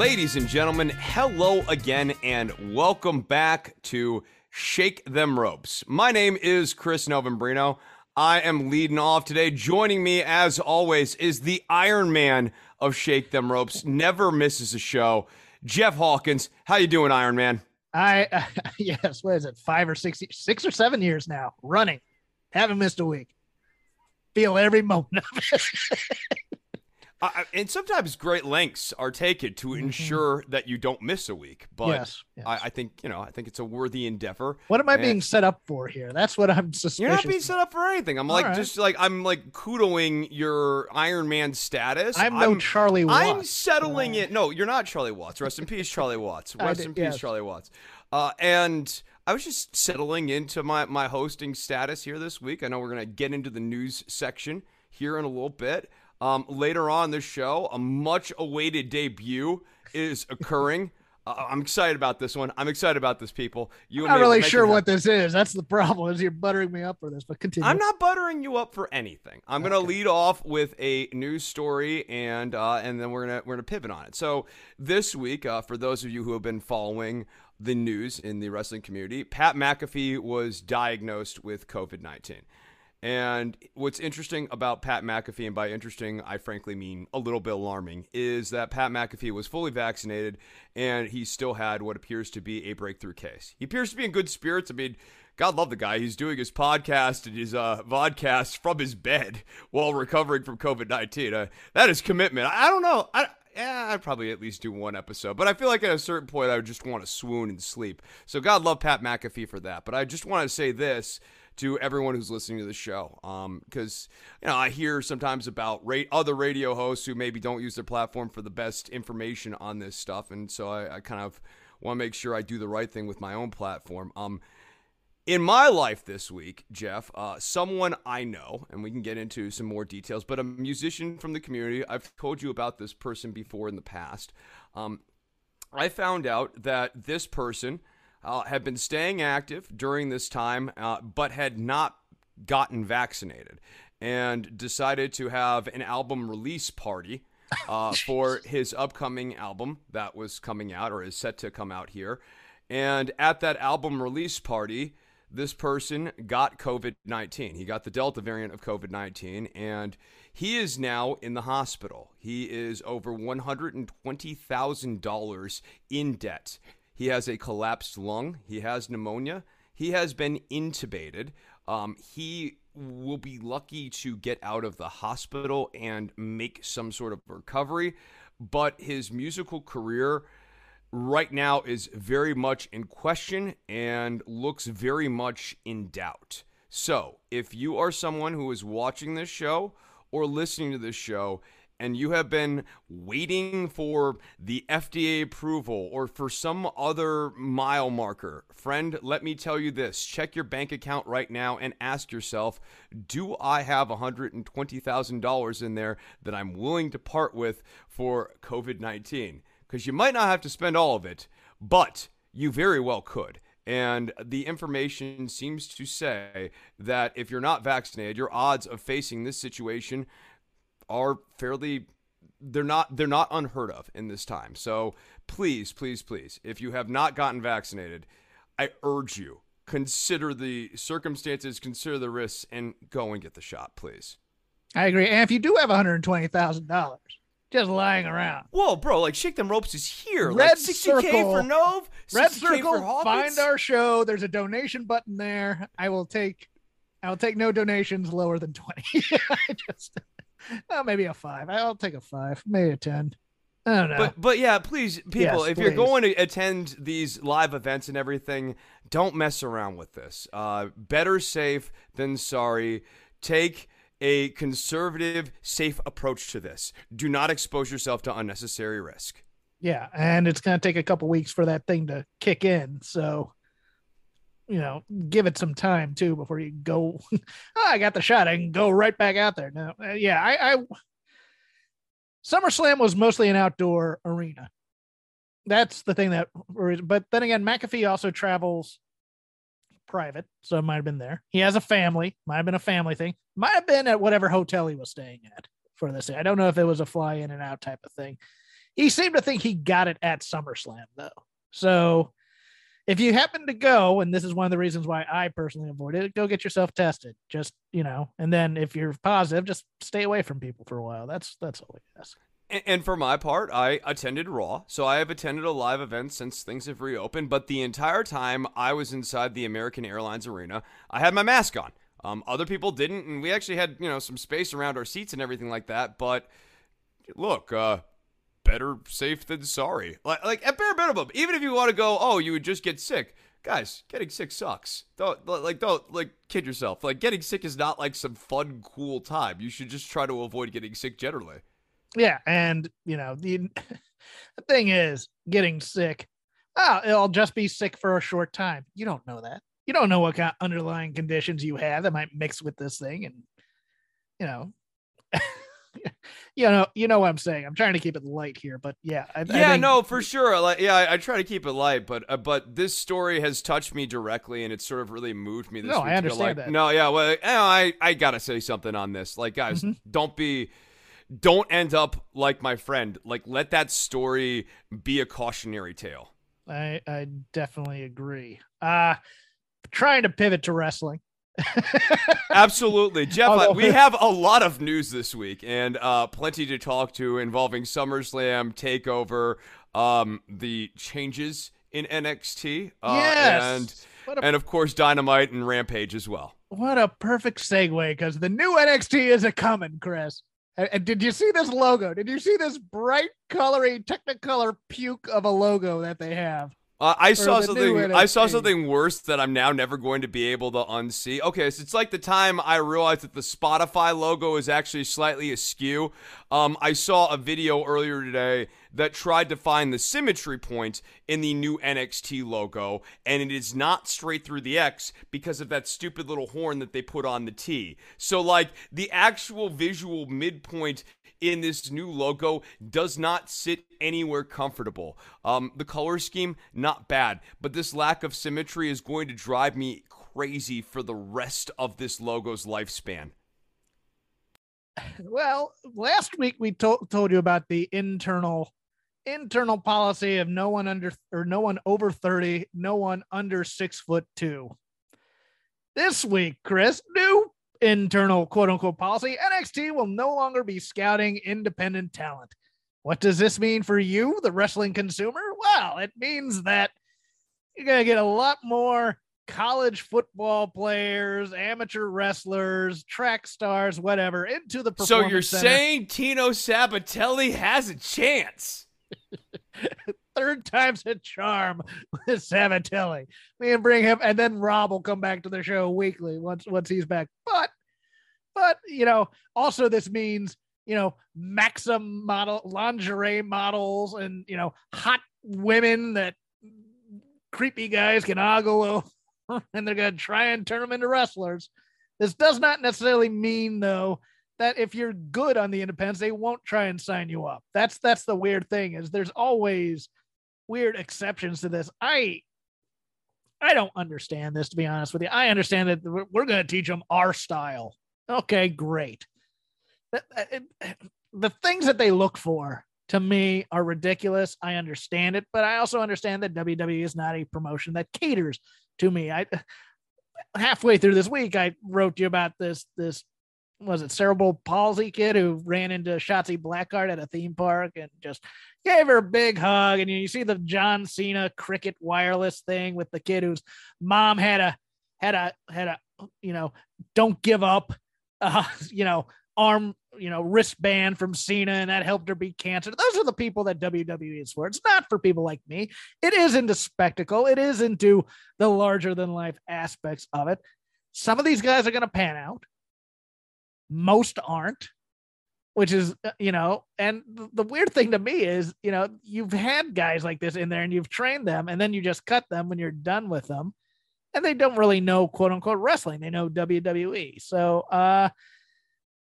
Ladies and gentlemen, hello again and welcome back to Shake Them Ropes. My name is Chris Novembrino. I am leading off today. Joining me, as always, is the Iron Man of Shake Them Ropes. Never misses a show. Jeff Hawkins. How you doing, Iron Man? I uh, yes, what is it? Five or six, six or seven years now running. Haven't missed a week. Feel every moment of it. Uh, and sometimes great lengths are taken to ensure that you don't miss a week. But Yes, yes. I, I think you know, I think it's a worthy endeavor. what am I And- being set up for here? That's what I'm suspicious. You're not being set up for anything. I'm like All right. just like I'm like kudoing your Iron Man status. I'm no Charlie Watts. I'm settling it. No, you're not Charlie Watts. Rest in peace, Charlie Watts. Rest did- in peace, yes. Charlie Watts. Uh, and I was just settling into my my hosting status here this week. I know we're gonna get into the news section here in a little bit. Um, later on this show, a much awaited debut is occurring. Uh, I'm excited about this one. I'm excited about this, people. You I'm not really sure what this is. That's the problem. Is you're buttering me up for this, but continue. I'm not buttering you up for anything. I'm gonna lead off with a news story, and uh, and then we're gonna we're gonna pivot on it. So this week, uh, for those of you who have been following the news in the wrestling community, Pat McAfee was diagnosed with COVID nineteen. And what's interesting about Pat McAfee, and by interesting, I frankly mean a little bit alarming, is that Pat McAfee was fully vaccinated and he still had what appears to be a breakthrough case. He appears to be in good spirits. I mean, God love the guy. He's doing his podcast and his uh, vodcast from his bed while recovering from COVID 19. Uh, that is commitment. I, don't know. I, yeah, I'd probably at least do one episode, but I feel like at a certain point I would just want to swoon and sleep. So God love Pat McAfee for that. But I just want to say this to everyone who's listening to the show, because you know I hear sometimes about ra- other radio hosts who maybe don't use their platform for the best information on this stuff, and so I, I kind of want to make sure I do the right thing with my own platform. Um, in my life this week, Jeff, uh, someone I know, and we can get into some more details, but a musician from the community. I've told you about this person before in the past. Um, I found out that this person uh, had been staying active during this time, uh, but had not gotten vaccinated and decided to have an album release party uh, for his upcoming album that was coming out or is set to come out here. And at that album release party, this person got COVID 19. He got the Delta variant of COVID 19, and he is now in the hospital. He is over $120,000 in debt. He has a collapsed lung, he has pneumonia, he has been intubated. Um, he will be lucky to get out of the hospital and make some sort of recovery, but his musical career right now is very much in question and looks very much in doubt. So, if you are someone who is watching this show or listening to this show and you have been waiting for the FDA approval or for some other mile marker, friend, let me tell you this check your bank account right now and ask yourself do I have $120,000 in there that I'm willing to part with for COVID 19? Because you might not have to spend all of it, but you very well could. And the information seems to say that if you're not vaccinated, your odds of facing this situation are fairly they're not they're not unheard of in this time. So please, please, please, if you have not gotten vaccinated, I urge you consider the circumstances, consider the risks, and go and get the shot, please. I agree. And if you do have $120,000, just lying around. Whoa, bro! Like shake them ropes is here. Red like 60k circle. for Nove. Red Circle, find our show. There's a donation button there. I will take. I will take no donations lower than twenty. I just, oh, maybe a five. I'll take a five, maybe a ten. I don't know. But but yeah, please, people, Yes, if you're going to attend these live events and everything, don't mess around with this. Uh, better safe than sorry. Take a conservative, safe approach to this. Do not expose yourself to unnecessary risk. Yeah, and it's going to take a couple weeks for that thing to kick in. So, you know, give it some time too before you go. oh, I got the shot. I can go right back out there. No, uh, yeah, I, I. SummerSlam was mostly an outdoor arena. That's the thing that, but then again, McAfee also travels private, so it might have been there. He has a family, might have been a family thing, might have been at whatever hotel he was staying at for this. I don't know if it was a fly in and out type of thing he seemed to think he got it at SummerSlam though. So if you happen to go, and this is one of the reasons why I personally avoid it, go get yourself tested. Just you know, and then if you're positive, just stay away from people for a while. That's that's all I ask. And, for my part, I attended Raw, so I have attended a live event since things have reopened. But the entire time I was inside the American Airlines arena, I had my mask on. Um, other people didn't, and we actually had you know some space around our seats and everything like that. But look, uh, better safe than sorry. Like, like at bare minimum, even if you want to go, oh, you would just get sick. Guys, getting sick sucks. Don't like don't like kid yourself. Like getting sick is not like some fun, cool time. You should just try to avoid getting sick generally. Yeah, and you know the the thing is getting sick. Oh, it'll just be sick for a short time. You don't know that. You don't know what kind of underlying conditions you have that might mix with this thing, and you know. you know, you know what I'm saying. I'm trying to keep it light here, but yeah, I, I yeah, think- no, for sure. Like, yeah, I, I try to keep it light, but uh, but this story has touched me directly, and it sort of really moved me. This No, week I understand like, that. No, yeah, well, you know, I I gotta say something on this. Like, guys, Mm-hmm. don't be. Don't end up like my friend. Like, let that story be a cautionary tale. I I definitely agree. Uh trying to pivot to wrestling. Absolutely, Jeff. Although- we have a lot of news this week, and uh, plenty to talk to involving SummerSlam, Takeover, um, the changes in NXT, uh, yes. and a and of course Dynamite and Rampage as well. what a perfect segue because the new NXT is a coming, Chris. And, and did you see this logo? Did you see this bright colory Technicolor puke of a logo that they have? Uh, I saw something. I saw something worse that I'm now never going to be able to unsee. Okay, so it's like the time I realized that the Spotify logo is actually slightly askew. Um, I saw a video earlier today that tried to find the symmetry point in the new NXT logo, and it is not straight through the X because of that stupid little horn that they put on the T. So, like, the actual visual midpoint in this new logo does not sit anywhere comfortable. Um, the color scheme, not bad, but this lack of symmetry is going to drive me crazy for the rest of this logo's lifespan. Well, last week we to- told you about the internal internal policy of no one under or no one over 30, no one under six foot two. This week, Chris, new internal quote unquote policy NXT will no longer be scouting independent talent. What does this mean for you, the wrestling consumer? Well, it means that you're going to get a lot more college football players, amateur wrestlers, track stars, whatever, into the performance. So you're center. saying Tino Sabatelli has a chance? third time's a charm with Sabatelli. We can bring him, and then Rob will come back to the show weekly once once he's back. But but you know, also this means you know Maxim model lingerie models and you know hot women that creepy guys can ogle over, and they're gonna try and turn them into wrestlers. This does not necessarily mean though that if you're good on the independents, they won't try and sign you up. That's that's the weird thing is there's always weird exceptions to this. I I don't understand this to be honest with you. I understand that we're, going to teach them our style. Okay, great. It- The things that they look for to me are ridiculous. I understand it, but I also understand that WWE is not a promotion that caters to me. I halfway through this week, I wrote you about this this was it cerebral palsy kid who ran into Shotzi Blackheart at a theme park and just gave her a big hug. And you see the John Cena cricket wireless thing with the kid whose mom had a had a had a you know don't give up uh you know arm you know wristband from Cena and that helped her beat cancer. Those are the people that WWE is for. It's not for people like me. It is into spectacle. It is into the larger than life aspects of it. Some of these guys are going to pan out. Most aren't which is uh, you know and the weird thing to me is you know you've had guys like this in there and you've trained them and then you just cut them when you're done with them and they don't really know quote unquote wrestling. They know wwe so uh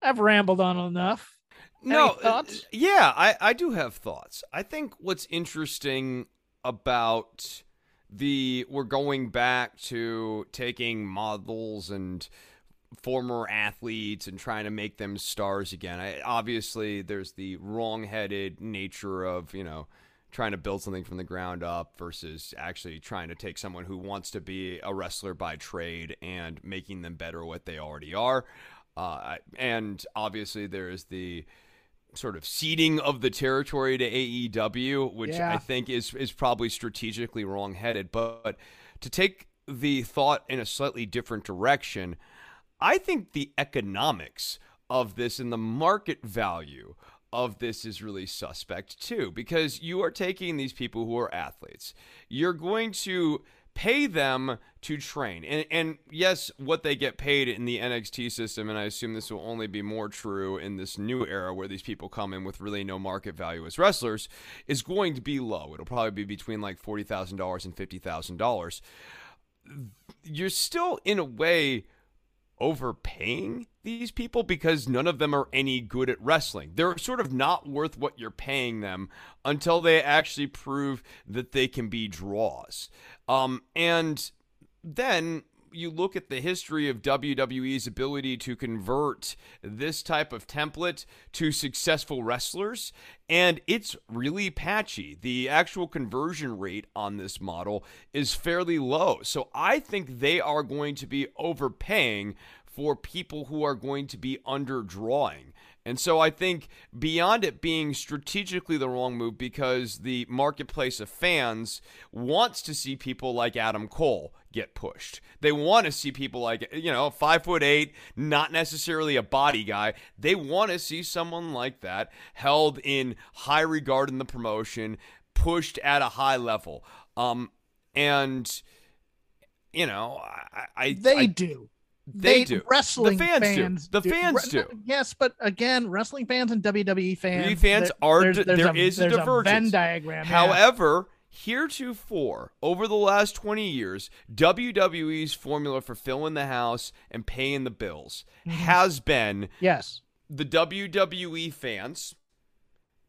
i've rambled on enough. No uh, yeah i i do have thoughts. I think what's interesting about the we're going back to taking models and former athletes and trying to make them stars again. I, obviously, there's the wrong-headed nature of you know trying to build something from the ground up versus actually trying to take someone who wants to be a wrestler by trade and making them better what they already are. Uh, and obviously, there is the sort of ceding of the territory to AEW, which yeah. I think is is probably strategically wrong-headed. But to take the thought in a slightly different direction I think the economics of this and the market value of this is really suspect too, because you are taking these people who are athletes. You're going to pay them to train. And, and yes, what they get paid in the NXT system, and I assume this will only be more true in this new era where these people come in with really no market value as wrestlers, is going to be low. It'll probably be between like $40,000 and $50,000. You're still, in a way, overpaying these people because none of them are any good at wrestling. They're sort of not worth what you're paying them until they actually prove that they can be draws. Um, and then you look at the history of WWE's ability to convert this type of template to successful wrestlers, and it's really patchy. The actual conversion rate on this model is fairly low. So I think they are going to be overpaying for people who are going to be underdrawing. And so I think beyond it being strategically the wrong move because the marketplace of fans wants to see people like Adam Cole get pushed. They want to see people like, you know, five foot eight, not necessarily a body guy. They want to see someone like that held in high regard in the promotion, pushed at a high level. Um, and you know, I, I they I, do. They, they do. Wrestling the fans, fans do. The do. fans do. Yes, but again, wrestling fans and WWE fans. WWE fans there, are. there's, there's there a, is a divergence. A Venn diagram. However, heretofore, over the last 20 years, WWE's formula for filling the house and paying the bills mm-hmm. has been yes the WWE fans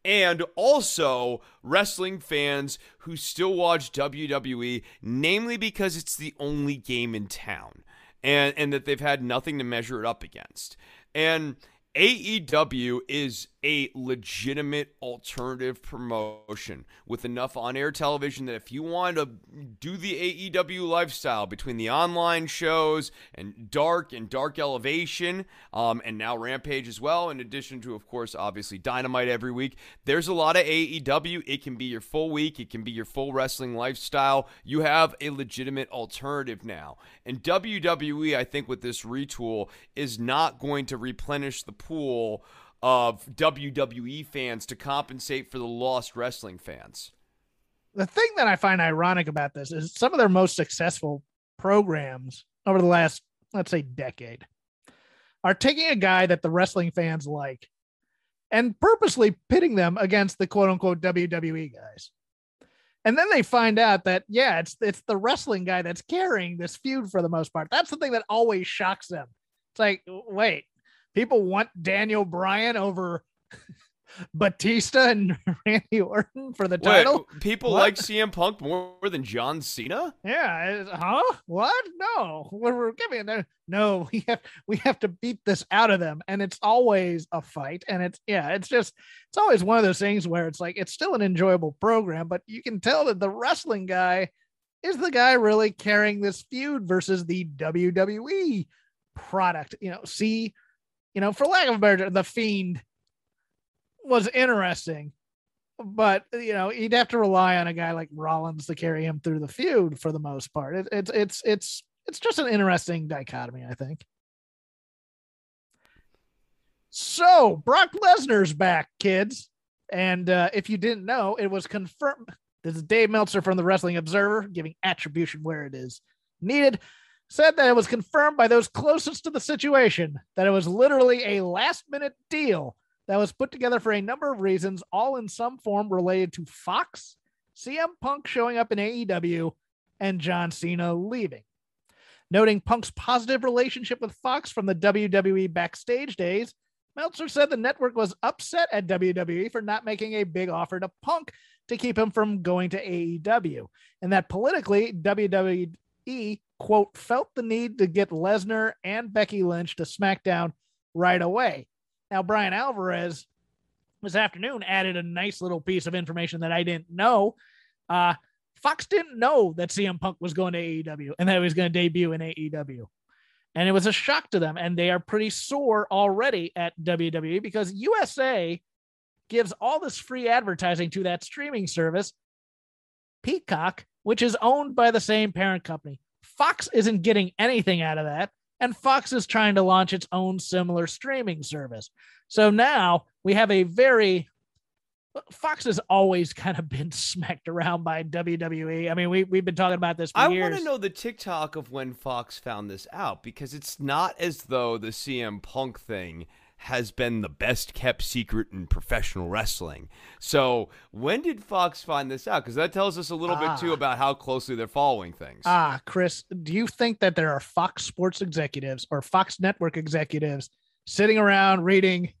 and also wrestling fans who still watch WWE, namely because it's the only game in town and and that they've had nothing to measure it up against. And AEW is a legitimate alternative promotion with enough on air television that if you want to do the AEW lifestyle between the online shows and Dark and Dark Elevation, um, and now Rampage as well, in addition to, of course, obviously Dynamite every week, there's a lot of AEW. It can be your full week, it can be your full wrestling lifestyle. You have a legitimate alternative now. And WWE, I think, with this retool, is not going to replenish the pool of WWE fans to compensate for the lost wrestling fans. The thing that I find ironic about this is some of their most successful programs over the last, let's say, decade are taking a guy that the wrestling fans like and purposely pitting them against the quote unquote WWE guys. And then they find out that yeah, it's it's the wrestling guy that's carrying this feud for the most part. That's the thing that always shocks them. It's like, wait, people want Daniel Bryan over Batista and Randy Orton for the title. Wait, people what? like CM Punk more than John Cena? Yeah, huh? What? No, we're, giving them. No, we have we have to beat this out of them, and it's always a fight. And it's yeah, it's just it's always one of those things where it's like it's still an enjoyable program, but you can tell that the wrestling guy is the guy really carrying this feud versus the WWE product. You know, see you know, for lack of a better the fiend was interesting, but you know, he'd have to rely on a guy like Rollins to carry him through the feud for the most part. It, it's it's it's it's just an interesting dichotomy, I think. So Brock Lesnar's back, kids. And uh, if you didn't know, it was confirmed. This is Dave Meltzer from the Wrestling Observer giving attribution where it is needed. Said that it was confirmed by those closest to the situation that it was literally a last minute deal that was put together for a number of reasons, all in some form related to Fox, CM Punk showing up in AEW, and John Cena leaving. Noting Punk's positive relationship with Fox from the WWE backstage days, Meltzer said the network was upset at WWE for not making a big offer to Punk to keep him from going to AEW, and that politically, WWE, quote, felt the need to get Lesnar and Becky Lynch to SmackDown right away. Now, Bryan Alvarez this afternoon added a nice little piece of information that I didn't know. Uh, Fox didn't know that CM Punk was going to AEW and that he was going to debut in AEW. And it was a shock to them. And they are pretty sore already at WWE because USA gives all this free advertising to that streaming service, Peacock, which is owned by the same parent company. Fox isn't getting anything out of that. And Fox is trying to launch its own similar streaming service. So now we have a very Fox has always kind of been smacked around by WWE. I mean, we we've been talking about this for I want to know the TikTok of when Fox found this out because it's not as though the CM Punk thing has been the best kept secret in professional wrestling. So, when did Fox find this out? Because that tells us a little bit too Ah. about how closely they're following things. Ah, Chris, do you think that there are Fox Sports executives or Fox Network executives sitting around reading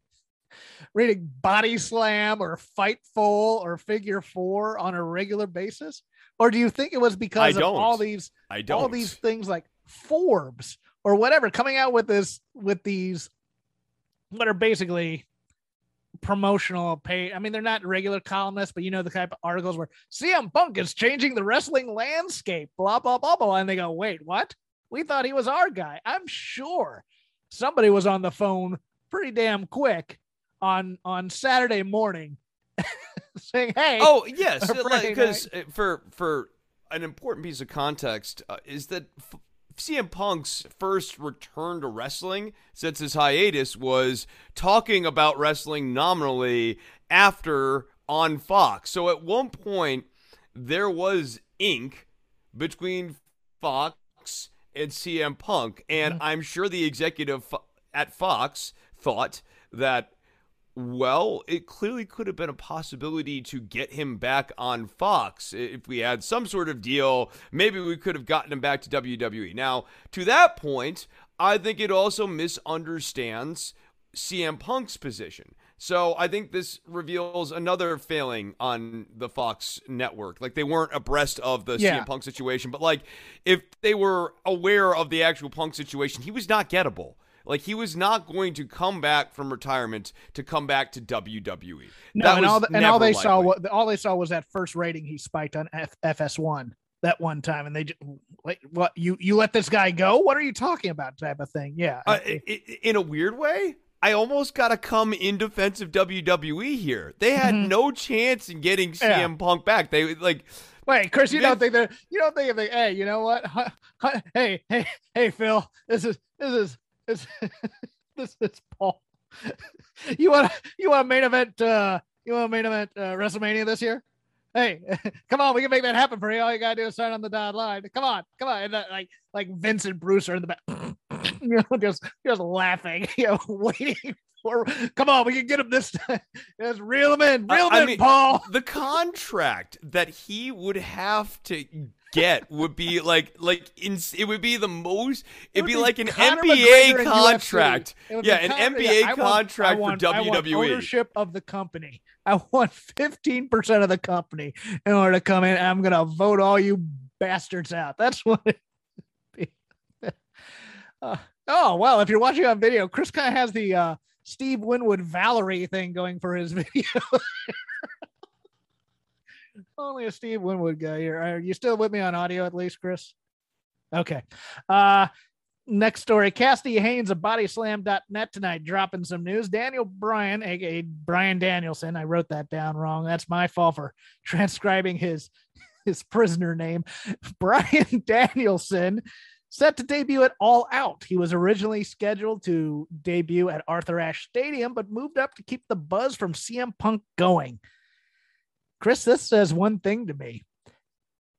reading Body Slam or Fightful or Figure 4 on a regular basis? Or do you think it was because of all these I don't. all these things like Forbes or whatever coming out with this with these what are basically promotional pay. I mean, they're not regular columnists, but you know the type of articles where CM Punk is changing the wrestling landscape, blah blah blah blah, and they go, "Wait, what? We thought he was our guy." I'm sure somebody was on the phone pretty damn quick on on Saturday morning saying, "Hey, Oh yes, Or Friday because for for an important piece of context uh, is that F- CM Punk's first return to wrestling since his hiatus was talking about wrestling nominally after on Fox. So at one point there was ink between Fox and CM Punk, and mm-hmm. I'm sure the executive at Fox thought that well, it clearly could have been a possibility to get him back on Fox. If we had some sort of deal, maybe we could have gotten him back to WWE. Now, to that point, I think it also misunderstands CM Punk's position. So I think this reveals another failing on the Fox network. Like they weren't abreast of the Yeah. CM Punk situation, but like if they were aware of the actual Punk situation, he was not gettable. Like he was not going to come back from retirement to come back to WWE. No, That and all the, and all they saw likely. what all they saw was that first rating he spiked on F, FS1 that one time, and they just wait, what you you let this guy go? What are you talking about? Type of thing. Yeah. Uh, in a weird way, I almost got to come in defense of WWE here. They had no chance in getting CM Mm-hmm. Yeah. Punk back. They like wait, Chris, you don't think that you don't think of the hey, you know what? Hey, hey, hey, Phil, this is this is this this is Paul. you want you want a main event? uh You want a main event uh, WrestleMania this year? Hey, come on, we can make that happen for you. All you gotta do is sign on the dotted line. Come on, come on, and uh, like like Vince and Bruce are in the back, you know, just just laughing, you know, waiting for. Come on, we can get him this time. Just reel him in, reel him I in, mean, Paul. the contract that he would have to get would be like like in, it would be the most It it'd would be be like an Conor NBA contract. Yeah, an Conor- NBA want- contract I for want- I want WWE. ownership of the company. I want 15% of the company in order to come in. I'm going to vote all you bastards out. That's what it be. Uh, oh, well, if you're watching on video, Chris kind of has the uh, Steve Winwood Valerie thing going for his video. Only a Steve Winwood guy here. Are you still with me on audio at least, Chris? Okay. Uh next story Cassidy Haynes of bodyslam.net tonight dropping some news. Daniel Bryan, aka Bryan Danielson, I wrote that down wrong. That's my fault for transcribing his his prisoner name. Bryan Danielson set to debut at All Out. He was originally scheduled to debut at Arthur Ashe Stadium, but moved up to keep the buzz from CM Punk going. Chris, this says one thing to me.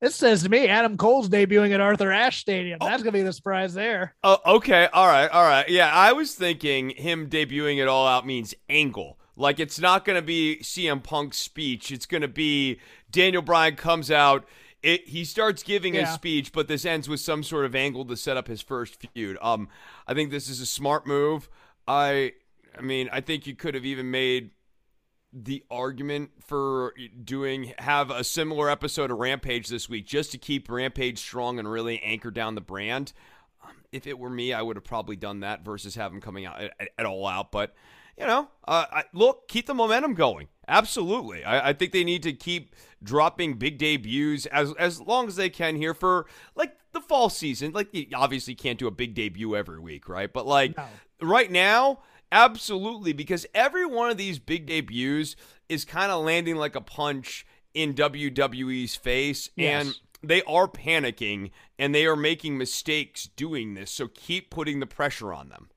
This says to me Adam Cole's debuting at Arthur Ashe Stadium. That's gonna be the surprise there. Oh, okay. All right. All right. Yeah, I was thinking him debuting it all out means angle. Like it's not gonna be CM Punk's speech. It's gonna be Daniel Bryan comes out. It, he starts giving Yeah. his speech, but this ends with some sort of angle to set up his first feud. Um, I think this is a smart move. I, I mean, I think you could have even made the argument for doing have a similar episode of Rampage this week just to keep Rampage strong and really anchor down the brand. Um, if it were me, I would have probably done that versus have him coming out at, at all out. But you know, uh, I, look, keep the momentum going. Absolutely, I, I think they need to keep dropping big debuts as as long as they can here for like the fall season. Like you obviously can't do a big debut every week, right? But like No. right now, absolutely, because every one of these big debuts is kind of landing like a punch in WWE's face, and they are panicking and they are making mistakes doing this. So keep putting the pressure on them.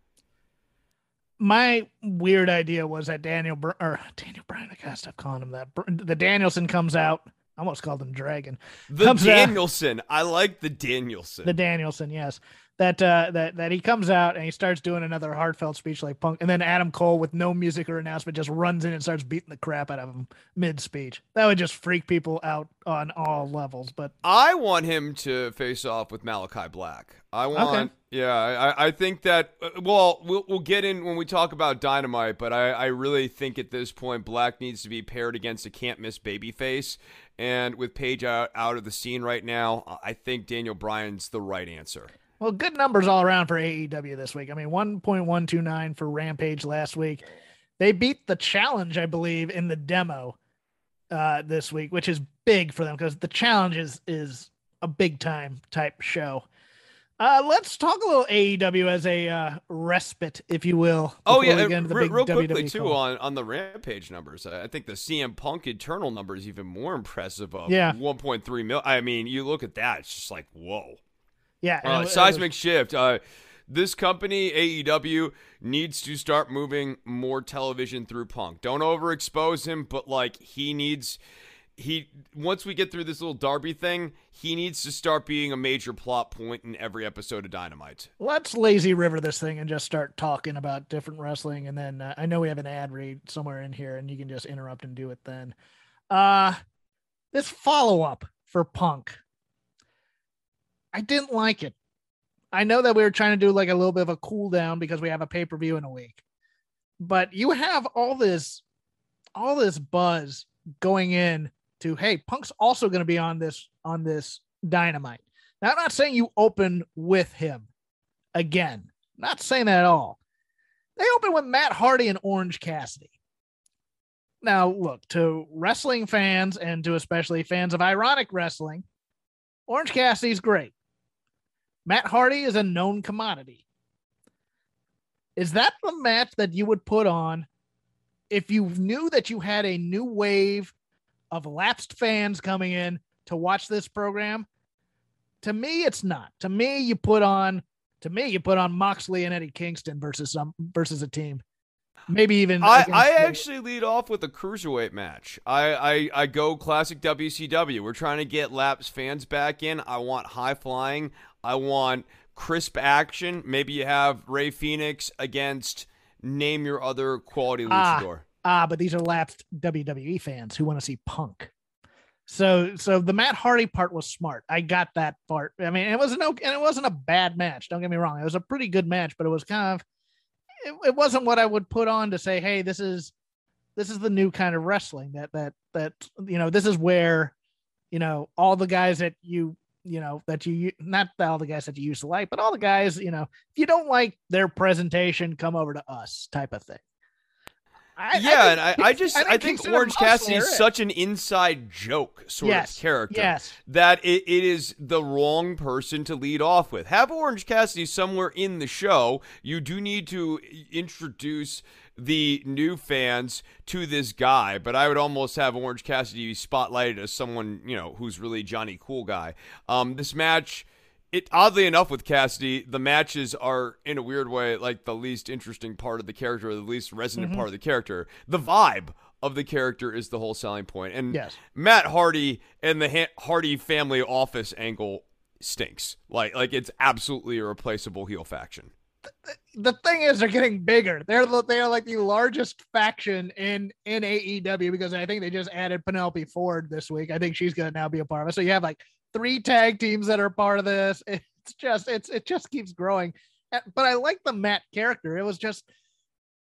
My weird idea was that Daniel Br- or Daniel Bryan. I gotta stop calling him that. Br- The Danielson comes out. I almost called him Dragon. The Comes out- Danielson, I like the Danielson. the Danielson, yes. That uh that that he comes out and he starts doing another heartfelt speech like punk and then Adam Cole with no music or announcement just runs in and starts beating the crap out of him mid speech. That would just freak people out on all levels. But I want him to face off with Malakai Black. I want, yeah, I, I think that. uh, Well, we'll we'll get in when we talk about Dynamite, but I, I really think at this point Black needs to be paired against a can't miss babyface, and with Paige out, out of the scene right now, I think Daniel Bryan's the right answer. Well, good numbers all around for AEW this week. I mean, 1.129 for Rampage last week. They beat the challenge, I believe, in the demo uh this week, which is big for them because the challenge is is a big time type show. Uh, let's talk a little AEW as a uh, respite, if you will. Oh yeah, the re- big real quickly WWE too call. on on the Rampage numbers. I think the CM Punk internal number is even more impressive. Of Yeah. 1.3 mil. I mean, you look at that, it's just like whoa. Yeah, Uh, it was- seismic shift. Uh, this company, AEW, needs to start moving more television through Punk. Don't overexpose him, but like he needs. He once we get through this little Darby thing, he needs to start being a major plot point in every episode of Dynamite. let's lazy river this thing and just start talking about different wrestling and then uh, i know we have an ad read somewhere in here and you can just interrupt and do it then uh this follow-up for punk i didn't like it i know that we were trying to do like a little bit of a cool down because we have a pay-per-view in a week but you have all this all this buzz going in to hey punk's also going to be on this on this dynamite now i'm not saying you open with him again. Not saying that at all. They open with Matt Hardy and Orange Cassidy. Now, look, to wrestling fans and to especially fans of ironic wrestling, Orange Cassidy's great. Matt Hardy is a known commodity. Is that the match that you would put on if you knew that you had a new wave of lapsed fans coming in to watch this program? To me, it's not. To me, you put on to me, you put on Moxley and Eddie Kingston versus some versus a team. Maybe even I, I actually lead off with a cruiserweight match. I, I, I go classic WCW. We're trying to get Laps fans back in. I want high flying. I want crisp action. Maybe you have Rey Fénix against name your other quality Ah. luchador. ah, but these are lapsed WWE fans who want to see Punk. So so the Matt Hardy part was smart. I got that part. I mean, it wasn't okay, and it wasn't a bad match. Don't get me wrong. It was a pretty good match, but it was kind of it, it wasn't what I would put on to say, hey, this is this is the new kind of wrestling that that that you know, this is where you know all the guys that you you know that you not all the guys that you used to like, but all the guys, you know, if you don't like their presentation, come over to us type of thing. I, yeah, I and I, I just I think, Kingston Orange Cassidy is such an inside joke sort Yes, of character yes. that it, it is the wrong person to lead off with. Have Orange Cassidy somewhere in the show. You do need to introduce the new fans to this guy, but I would almost have Orange Cassidy spotlighted as someone, you know, who's really Johnny Cool Guy. Um, this match it oddly enough with Cassidy, the matches are in a weird way like the least interesting part of the character, or the least resonant Mm-hmm. part of the character. The vibe of the character is the whole selling point. And Yes. Matt Hardy and the ha- Hardy family office angle stinks. Like like it's absolutely a replaceable heel faction. The thing is they're getting bigger. They're the- they are like the largest faction in in AEW because I think they just added Penelope Ford this week. I think she's gonna now be a part of it. So you have like three tag teams that are part of this. It's just it's it just keeps growing. But I like the Matt character. It was just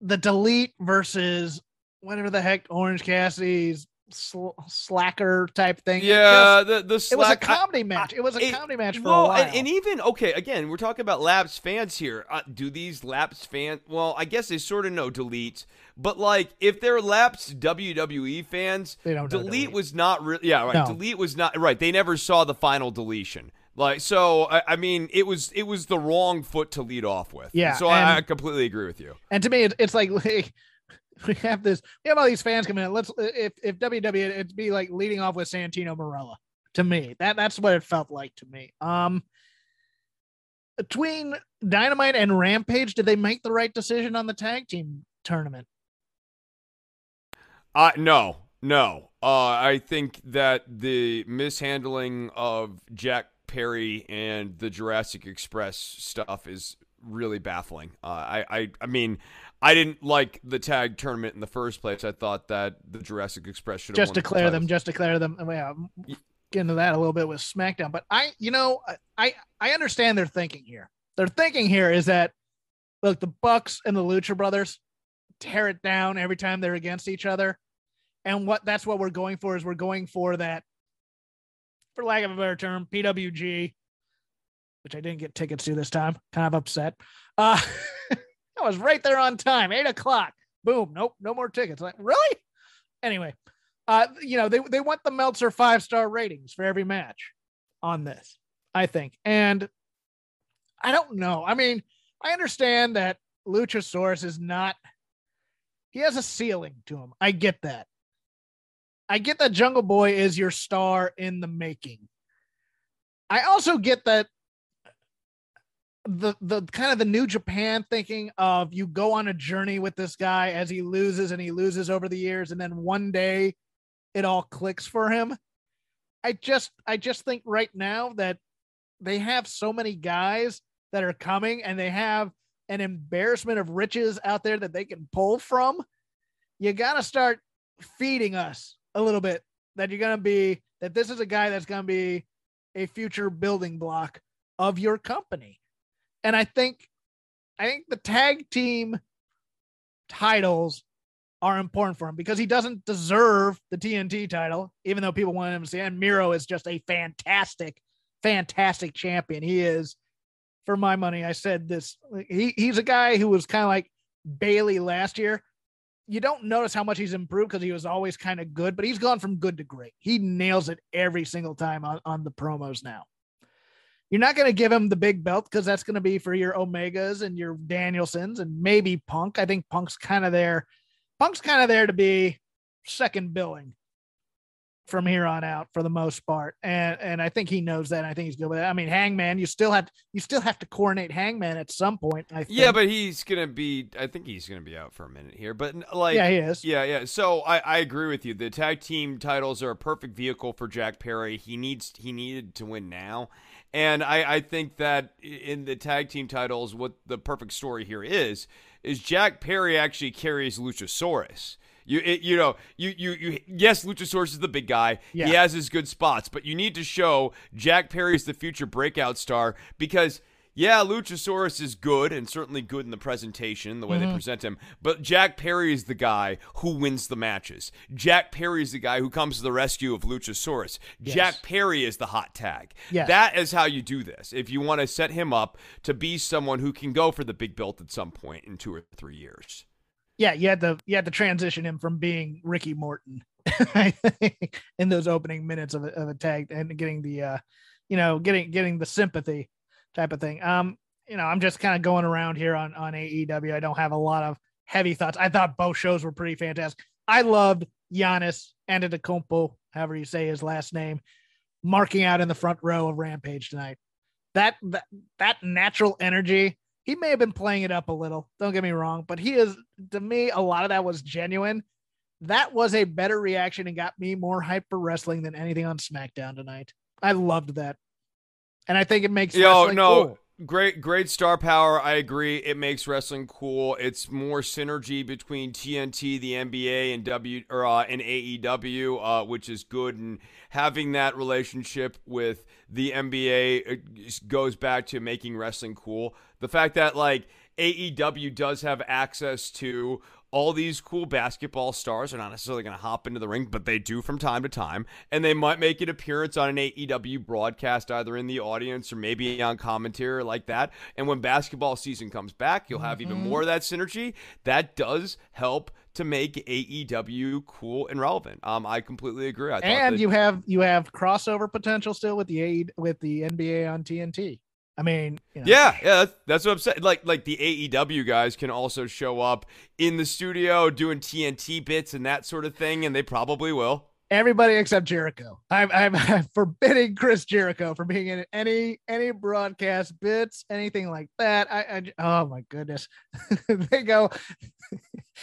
the delete versus whatever the heck Orange Cassidy's sl- slacker type thing. Yeah, the the just- it was a slack. I- comedy match. It was a it- comedy match for well, a while. And, and even okay, again, we're talking about Labs fans here. Uh, do these Labs fans? Well, I guess they sort of know Delete, but like if they're Labs WWE fans, They don't Delete, Delete. was not really. Yeah, right. No. Delete was not right. They never saw the final deletion. Like so, I, I mean, it was it was the wrong foot to lead off with. Yeah, So I, I completely agree with you. And to me, it, it's like we, we have this, we have all these fans coming in. Let's if if WWE, it'd be like leading off with Santino Marella. To me, that that's what it felt like to me. Um, between Dynamite and Rampage, did they make the right decision on the tag team tournament? Uh no, no. Uh, I think that the mishandling of Jack Perry and the Jurassic Express stuff is really baffling. Uh, I, I, I mean, I didn't like the tag tournament in the first place. I thought that the Jurassic Express should Just won the declare them. Just declare them. and Yeah, get into that a little bit with SmackDown. But I, you know, I I understand their thinking here. Their thinking here is that look, the Bucks and the Lucha Brothers tear it down every time they're against each other. And what that's what we're going for is we're going for that, for lack of a better term, PWG, which I didn't get tickets to this time. Kind of upset. Uh I was right there on time, eight o'clock. Boom. Nope, no more tickets. Like, really? Anyway, uh, you know, they they want the Meltzer five star ratings for every match on this, I think. And I don't know. I mean, I understand that Luchasaurus is not he has a ceiling to him. I get that. I get that Jungle Boy is your star in the making. I also get that the the kind of the new Japan thinking of you go on a journey with this guy as he loses and he loses over the years and then one day it all clicks for him. I just I just think right now that they have so many guys that are coming and they have an embarrassment of riches out there that they can pull from. You got to start feeding us a little bit that you're going to be that this is a guy that's going to be a future building block of your company. And I think I think the tag team titles are important for him because he doesn't deserve the TNT title, even though people want him to say, and Miro is just a fantastic, fantastic champion. He is, for my money, I said this. He he's a guy who was kind of like Bayley last year. You don't notice how much he's improved because he was always kind of good, but he's gone from good to great. He nails it every single time on, on the promos now. You're not going to give him the big belt because that's going to be for your Omegas and your Danielsons and maybe Punk. I think Punk's kind of there. Punk's kind of there to be second billing from here on out for the most part, and and I think he knows that. And I think he's good with it. I mean, Hangman, you still have you still have to coordinate Hangman at some point. I think. Yeah, but he's gonna be. I think he's gonna be out for a minute here. But like, yeah, he is. Yeah, yeah. So I, I agree with you. The tag team titles are a perfect vehicle for Jack Perry. He needs he needed to win now. And I, I think that in the tag team titles, what the perfect story here is, is Jack Perry actually carries Luchasaurus. You it, you know you you you yes Luchasaurus is the big guy. He has his good spots, but you need to show Jack Perry's the future breakout star because yeah, Luchasaurus is good and certainly good in the presentation, the way Mm-hmm. they present him. But Jack Perry is the guy who wins the matches. Jack Perry is the guy who comes to the rescue of Luchasaurus. Jack Perry is the hot tag. Yes. That is how you do this. If you want to set him up to be someone who can go for the big belt at some point in two or three years. Yeah, you had to you had to transition him from being Ricky Morton in those opening minutes of a, of a tag and getting the uh you know getting getting the sympathy type of thing. Um, you know, I'm just kind of going around here on on AEW. I don't have a lot of heavy thoughts. I thought both shows were pretty fantastic. I loved Giannis Antetokounmpo, however you say his last name, marking out in the front row of Rampage tonight. That that that natural energy. He may have been playing it up a little. Don't get me wrong, but he is to me a lot of that was genuine. That was a better reaction and got me more hype for wrestling than anything on SmackDown tonight. I loved that, and I think it makes Yo, no. cool. Great, great star power. I agree. It makes wrestling cool. It's more synergy between TNT, the NBA, and W or uh, and AEW, uh, which is good. And having that relationship with the NBA uh, goes back to making wrestling cool. The fact that like AEW does have access to all these cool basketball stars are not necessarily going to hop into the ring, but they do from time to time. And they might make an appearance on an AEW broadcast, either in the audience or maybe on commentary or like that. And when basketball season comes back, you'll have even more of that synergy. That does help to make AEW cool and relevant. Um, I completely agree. I and that- you have you have crossover potential still with the A with the NBA on TNT. I mean, you know, Yeah, yeah, that's, that's what I'm saying. Like, like the AEW guys can also show up in the studio doing TNT bits and that sort of thing, and they probably will. everybody except Jericho. I'm, I'm I'm forbidding Chris Jericho from being in any any broadcast bits, anything like that. I, I oh my goodness, they go.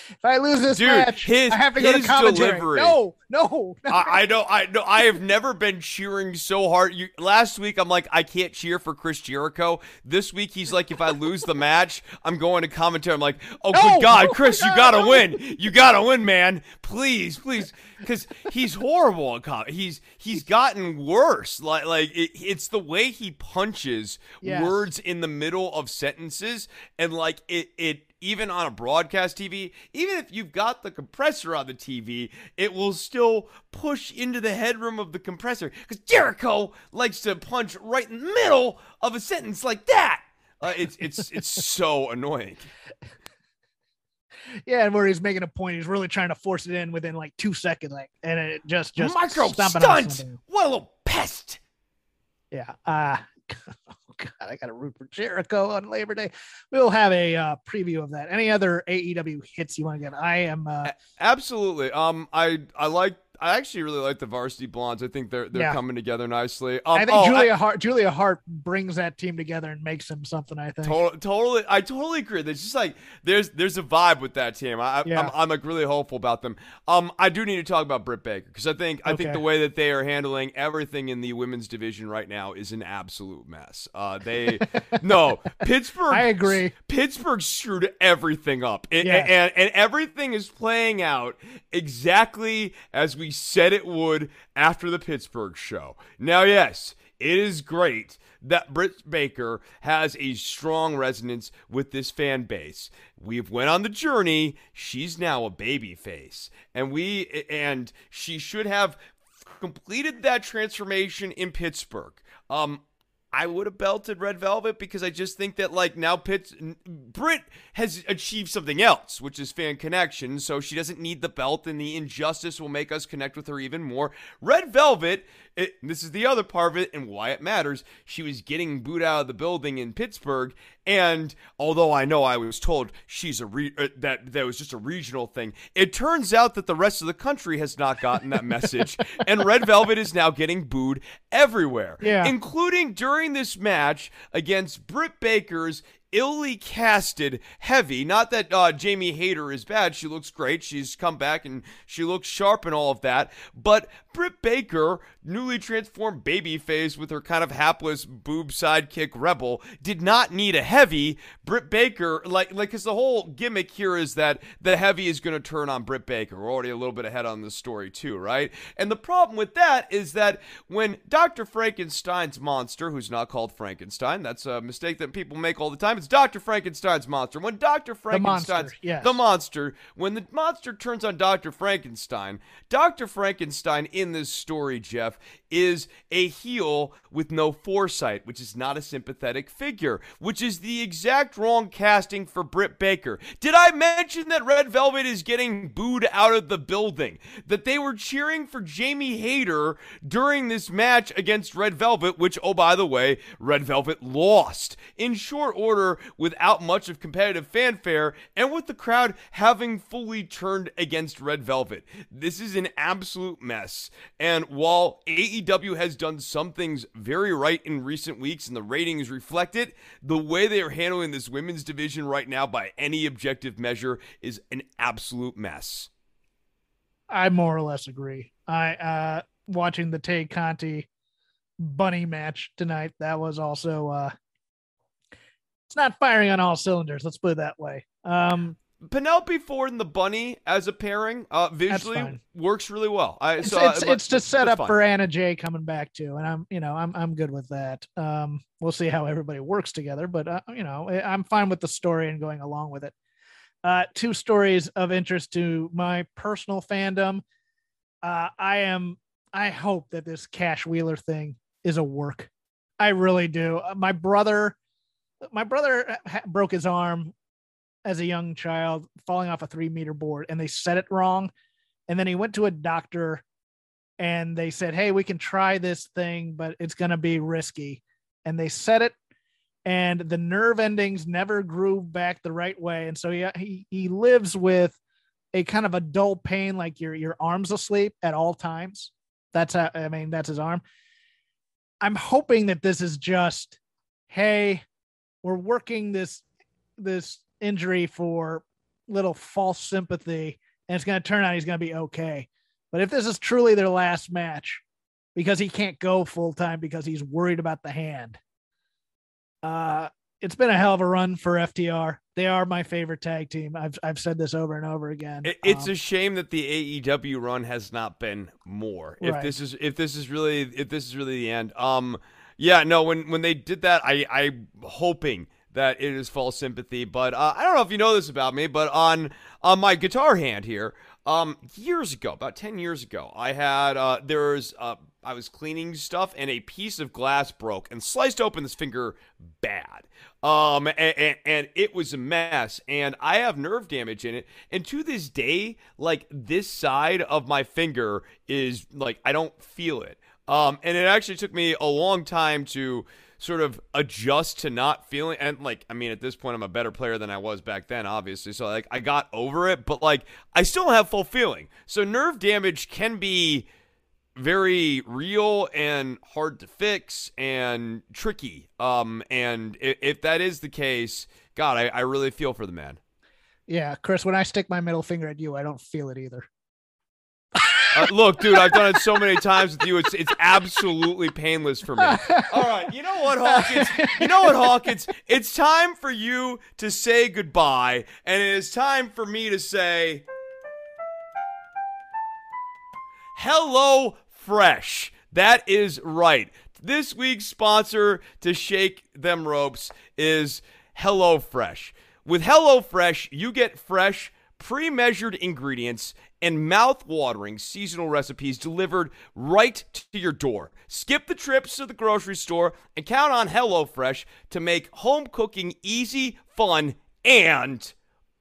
If I lose this Dude, match, his- I have to go to commentary. delivery. No, no, no. I, I know, I know. I have never been cheering so hard. You, last week, I'm like, I can't cheer for Chris Jericho. This week, he's like, if I lose the match, I'm going to commentary. I'm like, oh, No! good God, Oh, Chris, my you gotta no! win. You gotta win, man. Please, please, because he's horrible at com- He's he's gotten worse. Like like it, it's the way he punches Yes. words in the middle of sentences, and like it it even on a broadcast TV, even if you've got the compressor on the TV, it will still push into the headroom of the compressor because Jericho likes to punch right in the middle of a sentence like that. Uh, it's it's it's so annoying. yeah, and where he's making a point, he's really trying to force it in within like two seconds, like, and it just just Micro stunt. What a little pest. Yeah. Uh, God, I got to root for Jericho on Labor Day. We'll have a uh, preview of that. Any other AEW hits you want to get? I am. Uh, Absolutely. Um, I I like. I actually really like the Varsity Blondes. I think they're they're Yeah. coming together nicely. Um, I think oh, Julia Hart. Julia Hart brings that team together and makes them something. I think. Totally, totally, I totally agree. There's just like there's there's a vibe with that team. I, Yeah. I'm, I'm like really hopeful about them. Um, I do need to talk about Britt Baker because I think I think the way that they are handling everything in the women's division right now is an absolute mess. Uh, they no Pittsburgh. I agree. Pittsburgh screwed everything up, and, Yes. and and everything is playing out exactly as we said it would after the Pittsburgh show. Now, yes, it is great that Britt Baker has a strong resonance with this fan base. We've went on the journey. She's now a baby face, and we and she should have completed that transformation in Pittsburgh. Um, I would have belted Red Velvet because I just think that like now Pitt Britt has achieved something else, which is fan connection. So she doesn't need the belt, and the injustice will make us connect with her even more. Red Velvet, it, this is the other part of it, and why it matters. She was getting booed out of the building in Pittsburgh, and although I know I was told she's a re- uh, that that was just a regional thing, it turns out that the rest of the country has not gotten that message, and Red Velvet is now getting booed everywhere, Yeah. including during this match against Britt Baker's illy casted heavy. Not that uh, Jamie Hayter is bad. She looks great. She's come back and she looks sharp and all of that. But Britt Baker, newly transformed babyface with her kind of hapless boob sidekick rebel, did not need a heavy. Britt Baker, like, like, because the whole gimmick here is that the heavy is going to turn on Britt Baker. We're already a little bit ahead on this story too, right? And the problem with that is that when Dr. Frankenstein's monster, who's not called Frankenstein, that's a mistake that people make all the time. It's Dr. Frankenstein's monster. When Dr. Frankenstein's monster, yes. the monster, when the monster turns on Dr. Frankenstein, Dr. Frankenstein in this story, Jeff, is a heel with no foresight, which is not a sympathetic figure, which is the exact wrong casting for Britt Baker. Did I mention that Red Velvet is getting booed out of the building? That they were cheering for Jamie Hayter during this match against Red Velvet, which, oh, by the way, Red Velvet lost in short order without much of competitive fanfare and with the crowd having fully turned against Red Velvet. This is an absolute mess. And while AEW has done some things very right in recent weeks and the ratings reflect it, the way they are handling this women's division right now by any objective measure is an absolute mess. I more or less agree. I uh watching the Tay Conti bunny match tonight. That was also uh it's not firing on all cylinders, let's put it that way. Um Penelope Ford and the Bunny as a pairing, uh, visually works really well. I it's, saw, it's, but it's to set up fine. for Anna Jay coming back too, and I'm you know I'm I'm good with that. Um, we'll see how everybody works together, but uh, you know I'm fine with the story and going along with it. Uh, two stories of interest to my personal fandom. Uh, I am I hope that this Cash Wheeler thing is a work. I really do. Uh, My brother, my brother ha- broke his arm as a young child falling off a three meter board, and they said it wrong. And then he went to a doctor, and they said, "Hey, we can try this thing, but it's going to be risky." And they said it, and the nerve endings never grew back the right way, and so he he, he lives with a kind of a dull pain, like your your arms asleep at all times. That's how I mean that's his arm. I'm hoping that this is just, hey, we're working this this injury for little false sympathy, and it's going to turn out he's going to be okay. But if this is truly their last match, because he can't go full time because he's worried about the hand, uh, it's been a hell of a run for FTR. They are my favorite tag team. I've I've said this over and over again. It, it's Um, a shame that the AEW run has not been more. If Right. this is if this is really if this is really the end. Um yeah, no, when when they did that I I'm hoping that it is false sympathy, but uh, I don't know if you know this about me, but on on my guitar hand here, um years ago, about 10 years ago, I had uh there was uh I was cleaning stuff and a piece of glass broke and sliced open this finger bad. Um, and, and, and it was a mess. And I have nerve damage in it. And to this day, like this side of my finger is like, I don't feel it. Um, and it actually took me a long time to sort of adjust to not feeling and like I mean at this point I'm a better player than I was back then obviously so like I got over it but like I still have full feeling so nerve damage can be very real and hard to fix and tricky. Um, and if, if that is the case, God, I, I really feel for the man. yeah, Chris. When I stick my middle finger at you, I don't feel it either. Uh, look, dude, I've done it so many times with you. It's it's absolutely painless for me. All right, you know what, Hawkins? You know what, Hawkins? It's time for you to say goodbye, and it is time for me to say Hello Fresh. That is right. This week's sponsor to shake them ropes is HelloFresh. With HelloFresh, you get fresh, pre measured ingredients and mouth watering seasonal recipes delivered right to your door. Skip the trips to the grocery store and count on HelloFresh to make home cooking easy, fun, and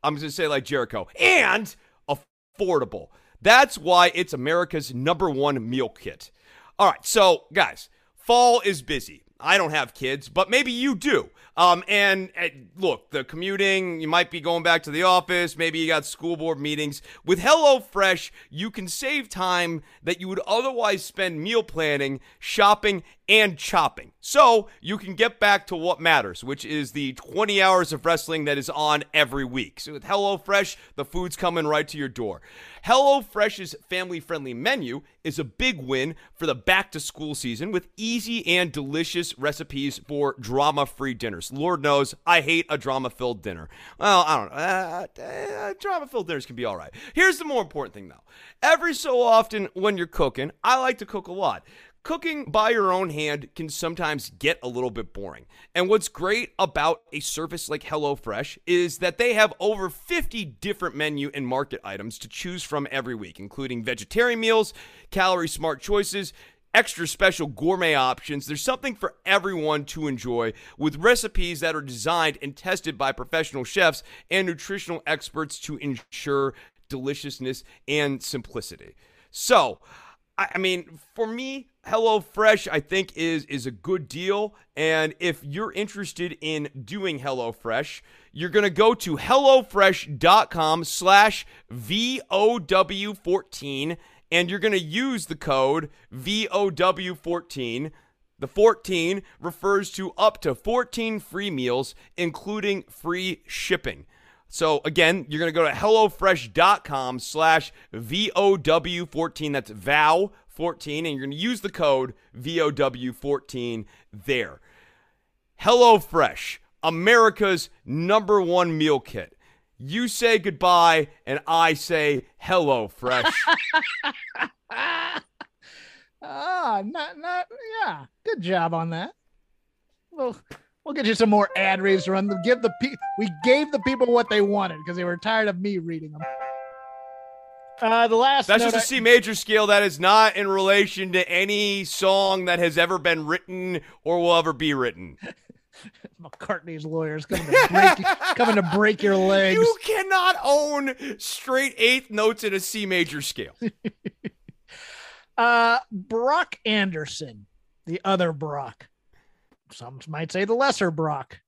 I'm going to say like Jericho, and affordable. That's why it's America's number one meal kit. All right, so guys, fall is busy. I don't have kids, but maybe you do. Um, and uh, look, the commuting, you might be going back to the office. Maybe you got school board meetings. With HelloFresh, you can save time that you would otherwise spend meal planning, shopping, and chopping. So you can get back to what matters, which is the 20 hours of wrestling that is on every week. So with HelloFresh, the food's coming right to your door. HelloFresh's family friendly menu is a big win for the back to school season with easy and delicious recipes for drama free dinners. Lord knows I hate a drama filled dinner. Well, I don't know. Uh, uh, drama filled dinners can be all right. Here's the more important thing though every so often when you're cooking, I like to cook a lot. Cooking by your own hand can sometimes get a little bit boring. And what's great about a service like HelloFresh is that they have over 50 different menu and market items to choose from every week, including vegetarian meals, calorie smart choices, extra special gourmet options. There's something for everyone to enjoy with recipes that are designed and tested by professional chefs and nutritional experts to ensure deliciousness and simplicity. So, I mean, for me, HelloFresh, I think is is a good deal. And if you're interested in doing HelloFresh, you're gonna go to hellofresh.com slash VOW14 and you're gonna use the code VOW14. The 14 refers to up to 14 free meals, including free shipping. So again, you're gonna go to hellofresh.com slash VOW14. That's VOW 14 and you're going to use the code VOW14 there. HelloFresh, America's number one meal kit. You say goodbye and I say hello fresh. ah, not not yeah. Good job on that. Well, we'll get you some more ad reads run. Give the pe- we gave the people what they wanted because they were tired of me reading them. Uh, the last That's just a C major scale that is not in relation to any song that has ever been written or will ever be written. McCartney's lawyers coming to break coming to break your legs. You cannot own straight eighth notes in a C major scale. uh Brock Anderson, the other Brock. Some might say the lesser Brock.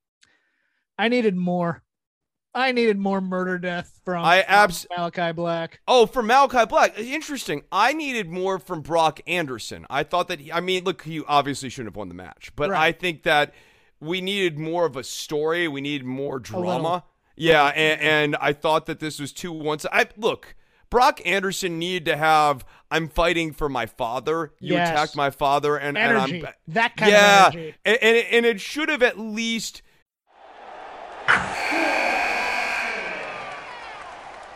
I needed more. I needed more murder death from, I abs- from Malakai Black. Oh, from Malakai Black. Interesting. I needed more from Brock Anderson. I thought that he, I mean, look, he obviously shouldn't have won the match, but Right. I think that we needed more of a story. We needed more drama. Yeah, and, and I thought that this was too once. I look. Brock Anderson needed to have. I'm fighting for my father. You Yes. attacked my father, and, and I'm that kind yeah, of energy. and, and and it should have at least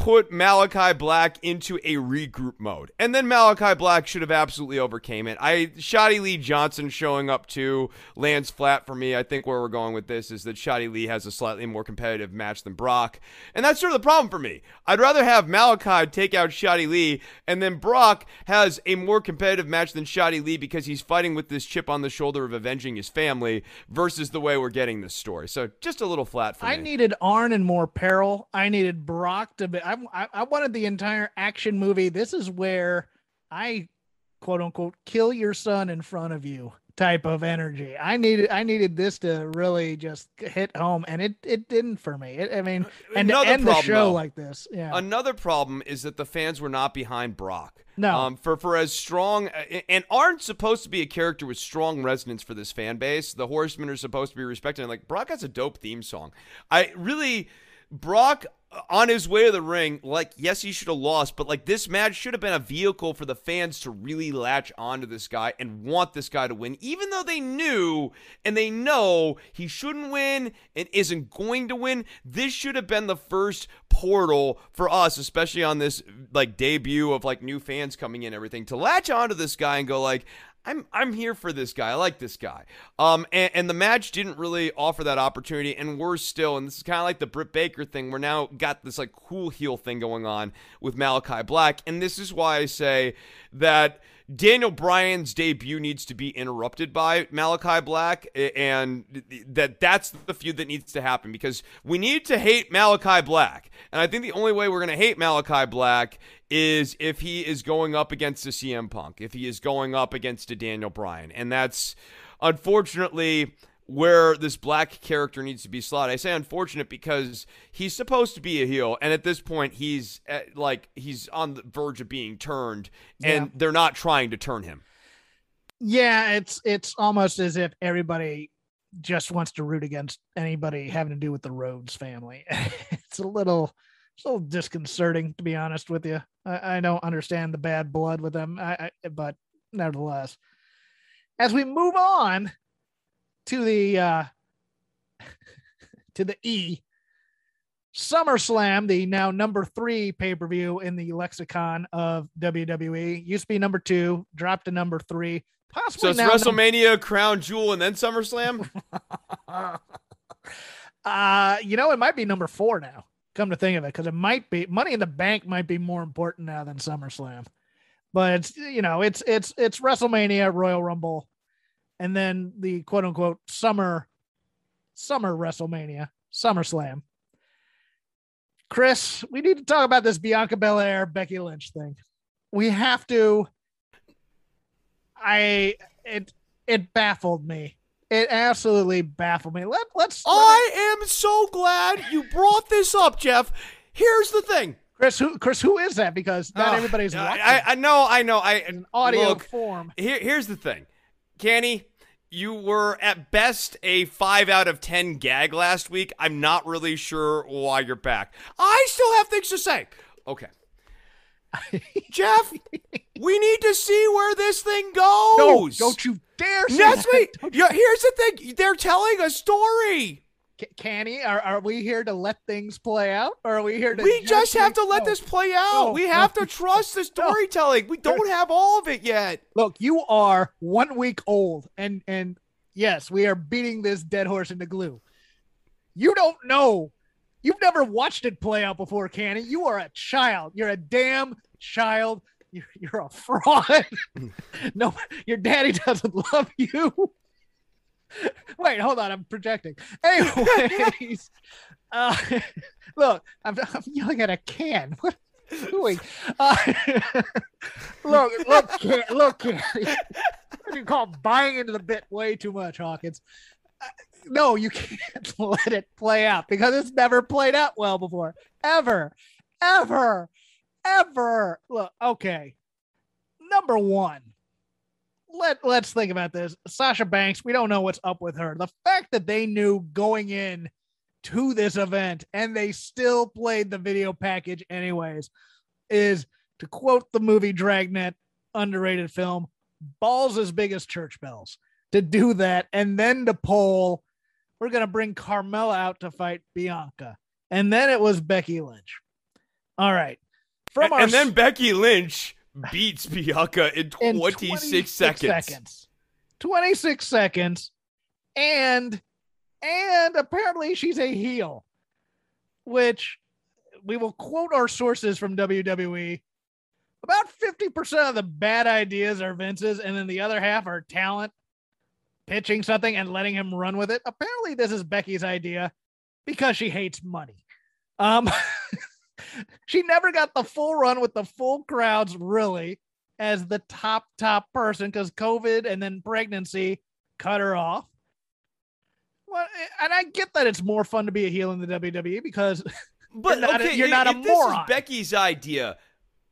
Put Malakai Black into a regroup mode. And then Malakai Black should have absolutely overcame it. I Shoddy Lee Johnson showing up too lands flat for me. I think where we're going with this is that Shoddy Lee has a slightly more competitive match than Brock. And that's sort of the problem for me. I'd rather have Malakai take out Shoddy Lee and then Brock has a more competitive match than Shoddy Lee because he's fighting with this chip on the shoulder of avenging his family versus the way we're getting this story. So just a little flat for I me. I needed Arn and more peril. I needed Brock to be. I, I, wanted the entire action movie. This is where I, quote unquote, kill your son in front of you type of energy. I needed. I needed this to really just hit home, and it it didn't for me. It, I mean, and to Uh, Another end the show though. like this, yeah. Another problem is that the fans were not behind Brock. No. Um, for for as strong and aren't supposed to be a character with strong resonance for this fan base. The Horsemen are supposed to be respected. Like Brock has a dope theme song. I really Brock on his way to the ring, like yes, he should have lost, but like this match should have been a vehicle for the fans to really latch onto this guy and want this guy to win, even though they knew and they know he shouldn't win and isn't going to win. This should have been the first portal for us, especially on this like debut of like new fans coming in, everything to latch onto this guy and go like, I'm I'm here for this guy. I like this guy. Um, and, and the match didn't really offer that opportunity. And worse still, and this is kind of like the Britt Baker thing. We're now got this like cool heel thing going on with Malakai Black, and this is why I say that Daniel Bryan's debut needs to be interrupted by Malakai Black, and that that's the feud that needs to happen because we need to hate Malakai Black, and I think the only way we're gonna hate Malakai Black is if he is going up against a CM Punk, if he is going up against a Daniel Bryan. And that's unfortunately where this black character needs to be slotted. I say unfortunate because he's supposed to be a heel, and at this point, he's at, uh, like he's on the verge of being turned, and yeah. they're not trying to turn him. Yeah, it's it's almost as if everybody just wants to root against anybody having to do with the Rhodes family. it's a little it's a little disconcerting to be honest with you. I, I don't understand the bad blood with them, I, I, but nevertheless, as we move on to the uh, to the E, SummerSlam, the now number three pay per view in the lexicon of WWE, used to be number two, dropped to number three. Possibly so it's WrestleMania, number- Crown Jewel, and then SummerSlam. uh, you know, it might be number four now. Come to think of it, because it might be Money in the Bank might be more important now than SummerSlam. But it's you know it's it's it's WrestleMania, Royal Rumble, and then the quote unquote summer summer WrestleMania, SummerSlam. Chris, we need to talk about this Bianca Belair Becky Lynch thing. We have to. I it it baffled me it absolutely baffled me. Let let's. I let am so glad you brought this up, Jeff. Here's the thing. Chris, who Chris, who is that? Because not everybody's watching. I, I know, I know. I an audio look, form. Here, here's the thing, Canny. You were at best a five out of ten gag last week. I'm not really sure why you're back. I still have things to say. Okay. Jeff, we need to see where this thing goes. No, don't you dare say That's that. me. Here's the thing. They're telling a story. Canny, are, are we here to let things play out? Or are we here to We just have to let this play out. we have to trust the storytelling. We don't have all of it yet. Look, you are one week old and and yes, we are beating this dead horse into glue. You don't know You've never watched it play out before, Canny. You are a child. You're a damn child. You're, you're a fraud. no, your daddy doesn't love you. Wait, hold on. I'm projecting. Anyways, uh, look, I'm, I'm yelling at a can. What are you doing? Uh, look, look, can, look, do you call buying into the bit way too much, Hawkins? Uh, no, you can't let it play out because it's never played out well before. Ever, ever, ever. Look, okay. Number one, let let's think about this. Sasha Banks, we don't know what's up with her. The fact that they knew going in to this event and they still played the video package anyways is to quote the movie Dragnet, underrated film, balls as big as church bells to do that and then to pull we're going to bring Carmella out to fight Bianca. And then it was Becky Lynch. All right. From and, our and then Becky Lynch beats Bianca in 26, in 26 seconds. seconds. 26 seconds. And and apparently she's a heel, which we will quote our sources from WWE. About 50% of the bad ideas are Vince's, and then the other half are talent pitching something and letting him run with it. Apparently, this is Becky's idea because she hates money. Um, she never got the full run with the full crowds, really, as the top, top person because COVID and then pregnancy cut her off. Well, and I get that it's more fun to be a heel in the WWE because but you're not, okay, a, you're not a moron. Becky's idea.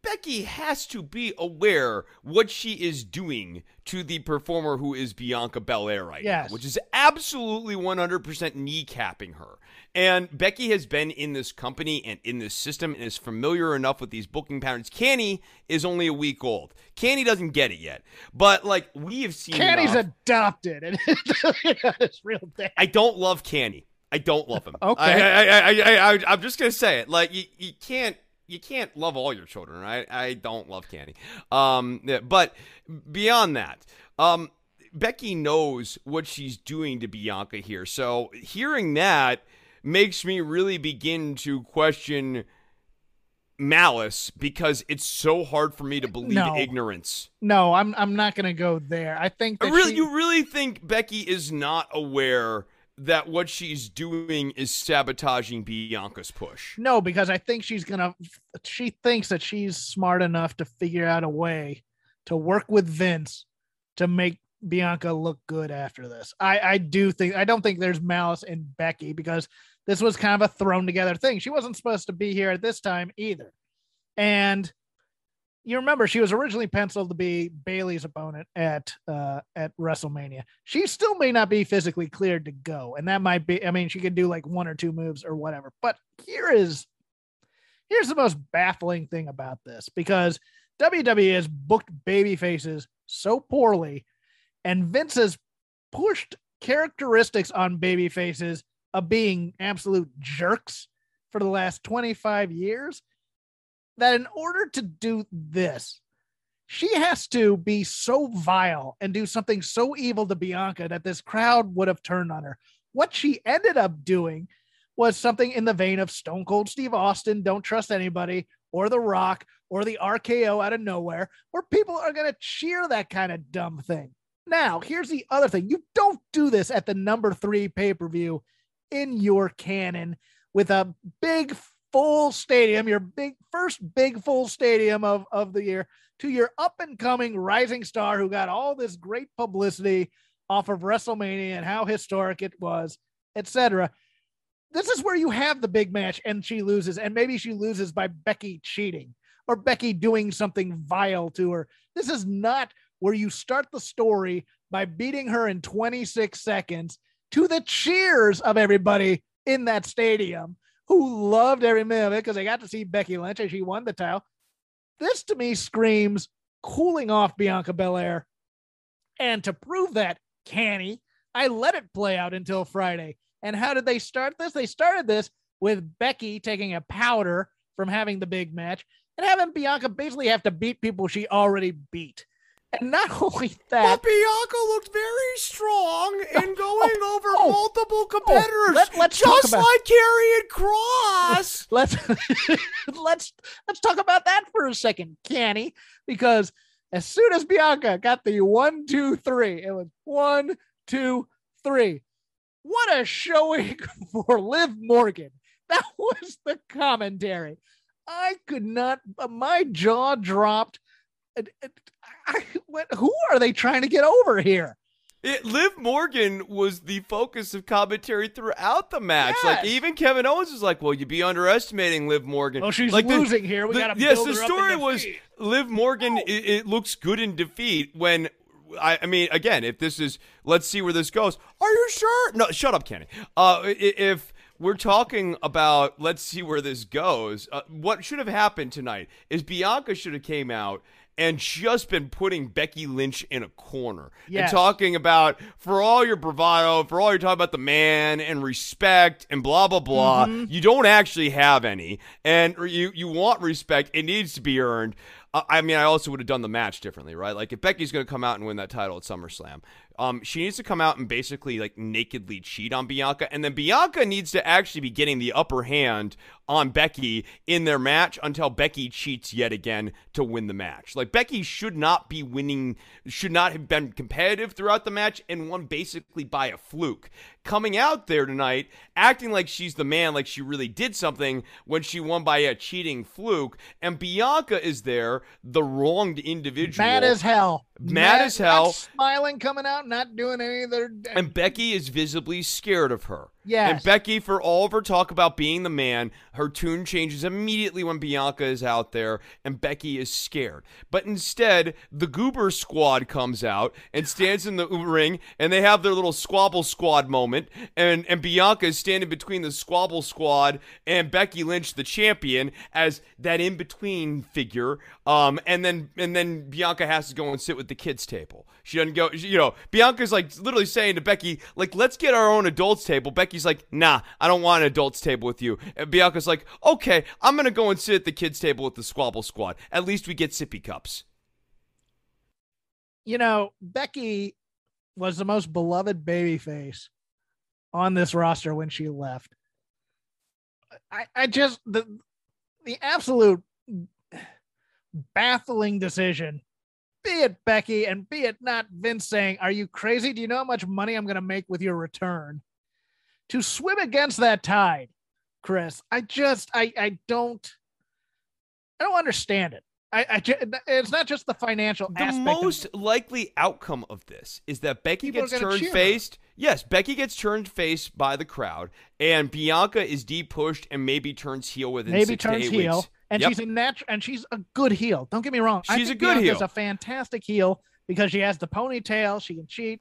Becky has to be aware what she is doing to the performer who is Bianca Belair right yes. now, which is absolutely 100% kneecapping her. And Becky has been in this company and in this system and is familiar enough with these booking patterns. Canny is only a week old. Canny doesn't get it yet. But like we have seen Canny's enough. adopted and it's real dad. I don't love Canny. I don't love him. okay. I, I, I, I, I, I'm just going to say it. Like, you, you can't you can't love all your children. I I don't love Candy. Um, but beyond that, um, Becky knows what she's doing to Bianca here. So hearing that makes me really begin to question malice because it's so hard for me to believe No. ignorance. No, I'm I'm not gonna go there. I think I really, she- you really think Becky is not aware that what she's doing is sabotaging Bianca's push? No, because I think she's gonna. She thinks that she's smart enough to figure out a way to work with Vince to make Bianca look good after this. I I do think I don't think there's malice in Becky because this was kind of a thrown together thing. She wasn't supposed to be here at this time either, and you remember she was originally penciled to be Bayley's opponent at uh at WrestleMania. She still may not be physically cleared to go, and that might be. I mean, she could do like one or two moves or whatever. But here is here's the most baffling thing about this because WWE has booked baby faces so poorly, and Vince has pushed characteristics on baby faces of being absolute jerks for the last 25 years that in order to do this, she has to be so vile and do something so evil to Bianca that this crowd would have turned on her. What she ended up doing was something in the vein of Stone Cold Steve Austin, Don't Trust Anybody, or The Rock, or the RKO out of nowhere, where people are going to cheer that kind of dumb thing. Now, here's the other thing you don't do this at the number three pay per view in your canon with a big full stadium, your big first big full stadium of, of the year, to your up and coming rising star who got all this great publicity off of WrestleMania and how historic it was, etc. This is where you have the big match and she loses, and maybe she loses by Becky cheating or Becky doing something vile to her. This is not where you start the story by beating her in 26 seconds to the cheers of everybody in that stadium who loved every minute of it because they got to see Becky Lynch and she won the title. This to me screams cooling off Bianca Belair. And to prove that, canny, I let it play out until Friday. And how did they start this? They started this with Becky taking a powder from having the big match and having Bianca basically have to beat people she already beat. And not only that, But Bianca looked very strong in oh, going oh, over oh, oh. multiple competitors, let- let's talk just about- like Karrion Kross. let's let's let's talk about that for a second, Canny, because as soon as Bianca got the one, two, three, it was one, two, three. What a showing for Liv Morgan. That was the commentary. I could not, my jaw dropped. I, what, who are they trying to get over here? It, Liv Morgan was the focus of commentary throughout the match. Like even Kevin Owens was like, "Well, you'd be underestimating Liv Morgan." Well, she's like the- losing here. We got to yes. The story was. Liv Morgan. Oh. It, it looks good in defeat when. I, I mean, again, if this is, let's see where this goes. Are you sure? No, shut up, Kenny. Uh, if we're talking about, let's see where this goes. Uh, what should have happened tonight is Bianca should have came out and just been putting Becky Lynch in a corner Yes. and talking about for all your bravado, for all you're talking about the man and respect and blah blah blah. Mm-hmm. You don't actually have any, and you you want respect. It needs to be earned. Uh, I mean, I also would have done the match differently, right? Like if Becky's going to come out and win that title at SummerSlam, um, she needs to come out and basically like nakedly cheat on Bianca, and then Bianca needs to actually be getting the upper hand on Becky in their match until Becky cheats yet again to win the match. Like Becky should not be winning, should not have been competitive throughout the match and won basically by a fluke. Coming out there tonight, acting like she's the man, like she really did something when she won by a cheating fluke, and Bianca is there, the wronged individual. Mad as hell. Mad as hell. smiling, coming out, not doing any of their. And Becky is visibly scared of her. Yes. And Becky, for all of her talk about being the man, her tune changes immediately when Bianca is out there, and Becky is scared. But instead, the Goober Squad comes out and stands in the ring, and they have their little Squabble Squad moment, and and Bianca is standing between the Squabble Squad and Becky Lynch, the champion, as that in between figure. Um, and then and then Bianca has to go and sit with the kids table. She doesn't go. she- You know, Bianca's like literally saying to Becky, like, let's get our own adults table. Becky's Becky's like, nah, I don't want an adults table with you. And Bianca's like, okay, I'm gonna go and sit at the kids table with the Squabble Squad. At least we get sippy cups. You know, Becky was the most beloved babyface on this roster when she left. I, I just the the absolute baffling decision be it Becky and be it not Vince saying, Are you crazy? Do you know how much money I'm going to make with your return? To swim against that tide, Chris, I just, I, I don't, I don't understand it. I, I it's not just the financial the most of, likely outcome of this is that Becky gets turned faced. Yes, Becky gets turned face by the crowd, and Bianca is depushed and maybe turns heel within maybe six turns to eight heel. Weeks. And yep. she's a natural, and she's a good heel. Don't get me wrong. She's a good Bianca's heel. a fantastic heel because she has the ponytail. She can cheat.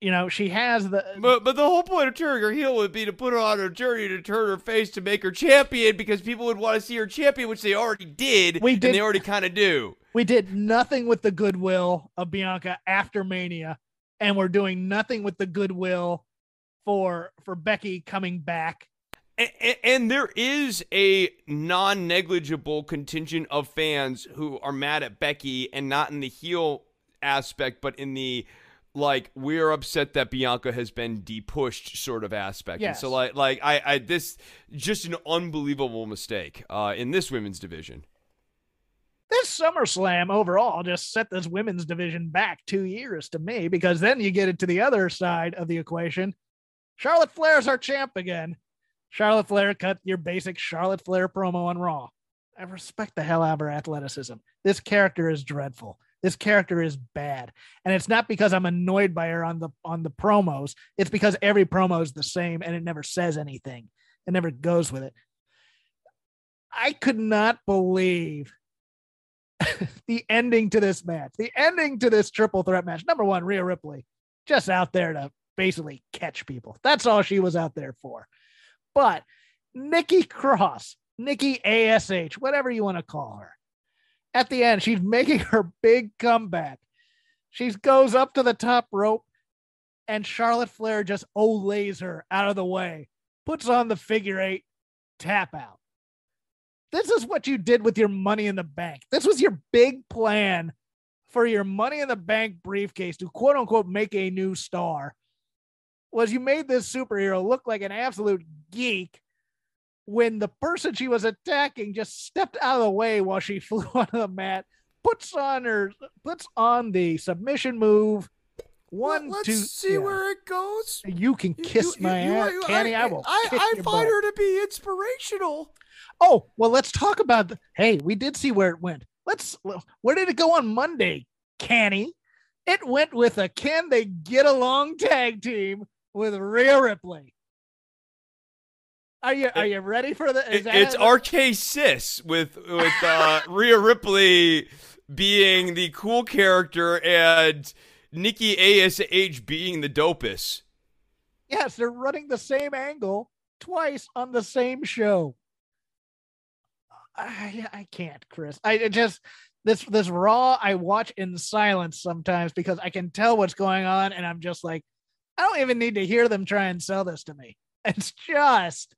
You know, she has the. But, but the whole point of turning her heel would be to put her on a journey to turn her face to make her champion because people would want to see her champion, which they already did. We did. And they already kind of do. We did nothing with the goodwill of Bianca after Mania, and we're doing nothing with the goodwill for for Becky coming back and, and, there is a non negligible contingent of fans who are mad at Becky and not in the heel aspect, but in the like we're upset that Bianca has been depushed sort of aspect. Yes. And so like like I, I this just an unbelievable mistake uh, in this women's division. This SummerSlam overall just set this women's division back two years to me because then you get it to the other side of the equation. Charlotte Flair's our champ again. Charlotte Flair cut your basic Charlotte Flair promo on Raw. I respect the hell out of her athleticism. This character is dreadful. This character is bad. And it's not because I'm annoyed by her on the on the promos. It's because every promo is the same and it never says anything. It never goes with it. I could not believe the ending to this match. The ending to this triple threat match. Number one, Rhea Ripley, just out there to basically catch people. That's all she was out there for. But Nikki Cross, Nikki ASH, whatever you want to call her, at the end, she's making her big comeback. She goes up to the top rope, and Charlotte Flair just olays her out of the way, puts on the figure eight, tap out. This is what you did with your money in the bank. This was your big plan for your money in the bank briefcase to quote unquote make a new star was you made this superhero look like an absolute geek when the person she was attacking just stepped out of the way while she flew onto the mat, puts on her puts on the submission move. One, Let's two, see yeah. where it goes. You can kiss You- my you- ass, you- Kenny. I, I, will. I, I find her to be inspirational. Oh well, let's talk about. The, hey, we did see where it went. Let's. Where did it go on Monday, Kenny? It went with a can they get along tag team with Rhea Ripley. Are you are you ready for the? It- it's it? RK Sis with with uh, Rhea Ripley being the cool character and Nikki Ash being the dopest. Yes, they're running the same angle twice on the same show. I I can't, Chris. I just this this raw I watch in silence sometimes because I can tell what's going on and I'm just like I don't even need to hear them try and sell this to me. It's just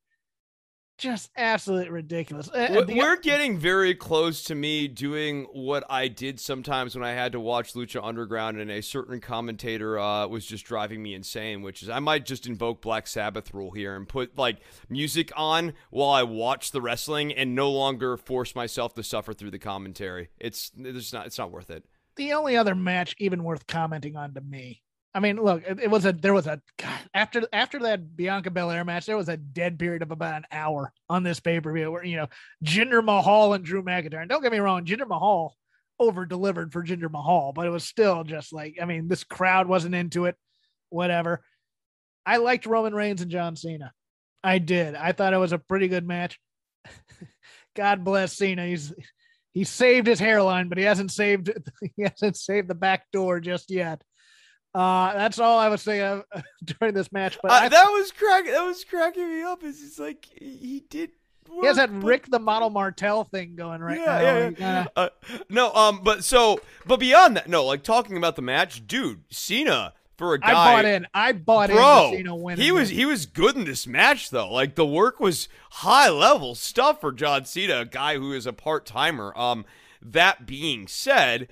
just absolutely ridiculous. We're- We're getting very close to me doing what I did sometimes when I had to watch Lucha Underground and a certain commentator uh, was just driving me insane, which is I might just invoke Black Sabbath rule here and put like music on while I watch the wrestling and no longer force myself to suffer through the commentary. It's it's not it's not worth it. the only other match even worth commenting on to me. I mean, look, it, it was a there was a God, after after that Bianca Belair match, there was a dead period of about an hour on this pay per view where you know Jinder Mahal and Drew McIntyre. And don't get me wrong, Jinder Mahal over delivered for Jinder Mahal, but it was still just like I mean, this crowd wasn't into it. Whatever. I liked Roman Reigns and John Cena. I did. I thought it was a pretty good match. God bless Cena. He's he saved his hairline, but he hasn't saved he hasn't saved the back door just yet. Uh, that's all I was saying uh, during this match. But Uh, I, that was crack. That was cracking me up. Is it's like he did. he has work, that but- Rick the Model Martel thing going right yeah, now. yeah, yeah. Uh, no, um, but so, but beyond that, no, like talking about the match, dude, Cena for a guy. I bought in. I bought Bro, in. Cena winning he was he was good in this match though. Like the work was high level stuff for John Cena, a guy who is a part timer. Um, that being said,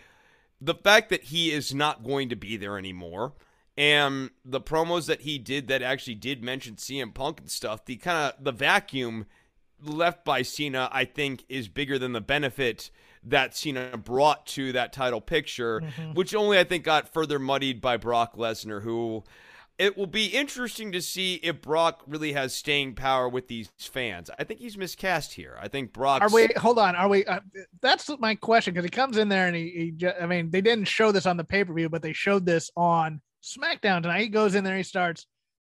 the fact that he is not going to be there anymore, and the promos that he did that actually did mention CM Punk and stuff, the kind of the vacuum left by Cena, I think, is bigger than the benefit that Cena brought to that title picture, mm-hmm. which only I think got further muddied by Brock Lesnar, who it will be interesting to see if Brock really has staying power with these fans. I think he's miscast here. I think Brock. Are we? Hold on. Are we? Uh, that's my question because he comes in there and he. he I mean, they didn't show this on the pay per view, but they showed this on SmackDown tonight. He goes in there, he starts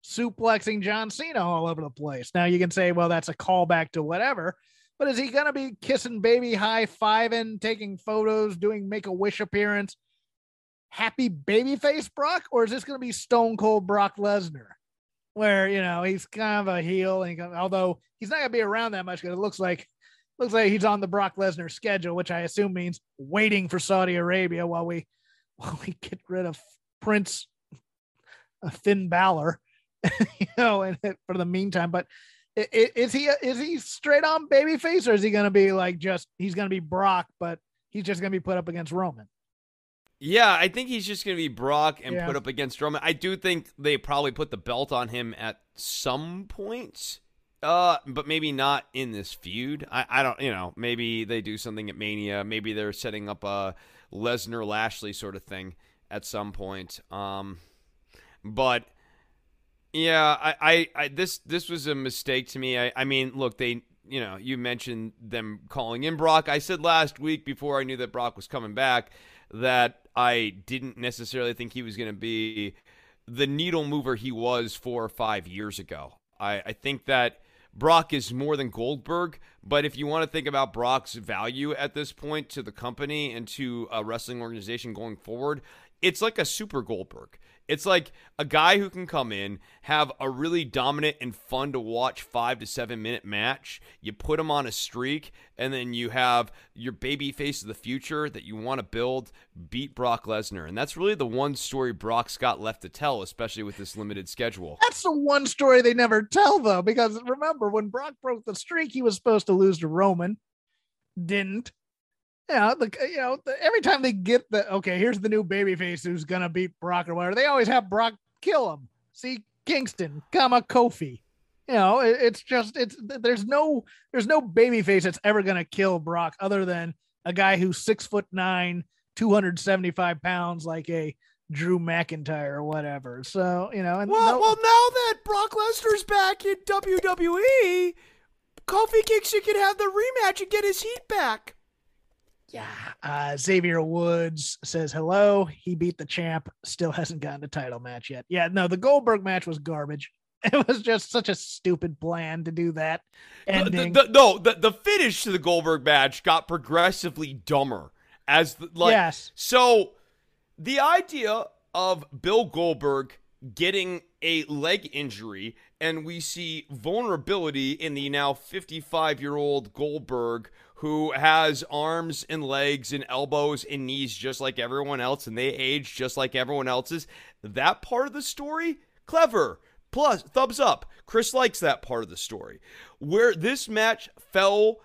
suplexing John Cena all over the place. Now you can say, well, that's a callback to whatever, but is he gonna be kissing baby, high fiving, taking photos, doing make a wish appearance? Happy babyface Brock, or is this gonna be Stone Cold Brock Lesnar? Where you know he's kind of a heel, and he, although he's not gonna be around that much, because it looks like looks like he's on the Brock Lesnar schedule, which I assume means waiting for Saudi Arabia while we while we get rid of Prince uh, Finn Balor, you know, and for the meantime. But is he is he straight on babyface, or is he going to be like just he's going to be Brock, but he's just going to be put up against Roman? Yeah, I think he's just going to be Brock and Yeah. put up against Roman. I do think they probably put the belt on him at some point, uh, but maybe not in this feud. I, I don't, you know, maybe they do something at Mania. Maybe they're setting up a Lesnar Lashley sort of thing at some point. Um, but yeah, I, I, I this this was a mistake to me. I, I mean, look, they, you know, you mentioned them calling in Brock. I said last week before I knew that Brock was coming back that I didn't necessarily think he was going to be the needle mover he was four or five years ago. I, I think that Brock is more than Goldberg, but if you want to think about Brock's value at this point to the company and to a wrestling organization going forward, it's like a super Goldberg. It's like a guy who can come in, have a really dominant and fun to watch five to seven minute match. You put him on a streak, and then you have your baby face of the future that you want to build beat Brock Lesnar. And that's really the one story Brock's got left to tell, especially with this limited schedule. That's the one story they never tell though, because remember when Brock broke the streak, he was supposed to lose to Roman, didn't. You uh, know, you know, the, every time they get the okay, here's the new babyface who's gonna beat Brock or whatever, they always have Brock kill him. See Kingston, comma Kofi. You know, it, it's just it's there's no there's no babyface that's ever gonna kill Brock other than a guy who's six foot nine, 275 pounds, like a Drew McIntyre or whatever. So, you know, and Well, no- well, now that Brock Lesnar's back in WWE, Kofi Kingston can have the rematch and get his heat back. Yeah. Uh, Xavier Woods says hello. He beat the champ. Still hasn't gotten a title match yet. Yeah. No, the Goldberg match was garbage. It was just such a stupid plan to do that. The- Ending. The, the, no, the, the finish to the Goldberg match got progressively dumber as the, like yes. So, the idea of Bill Goldberg getting a leg injury, and we see vulnerability in the now 55 year old Goldberg, who has arms and legs and elbows and knees just like everyone else, and they age just like everyone else's. That part of the story, clever. Plus, thumbs up. Chris likes that part of the story. Where this match fell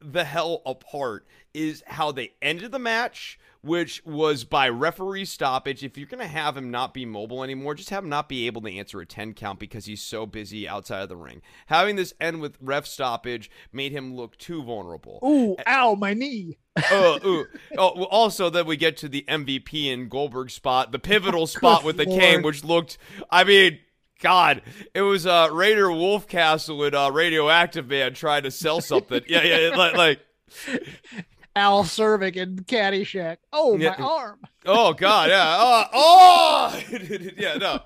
the hell apart is how they ended the match, which was by referee stoppage. If you're going to have him not be mobile anymore, just have him not be able to answer a 10 count because he's so busy outside of the ring. Having this end with ref stoppage made him look too vulnerable. Ooh, ow, my knee. Uh, ooh. Oh, also, then we get to the MVP and Goldberg spot, the pivotal spot with the Lord. cane, which looked, I mean, God, it was uh, Rainier Wolfcastle and uh, Radioactive Man trying to sell something. yeah, yeah, like, like Al Czervik and Caddyshack. Oh, Yeah. my arm. Oh God, yeah. Uh, oh, yeah, no.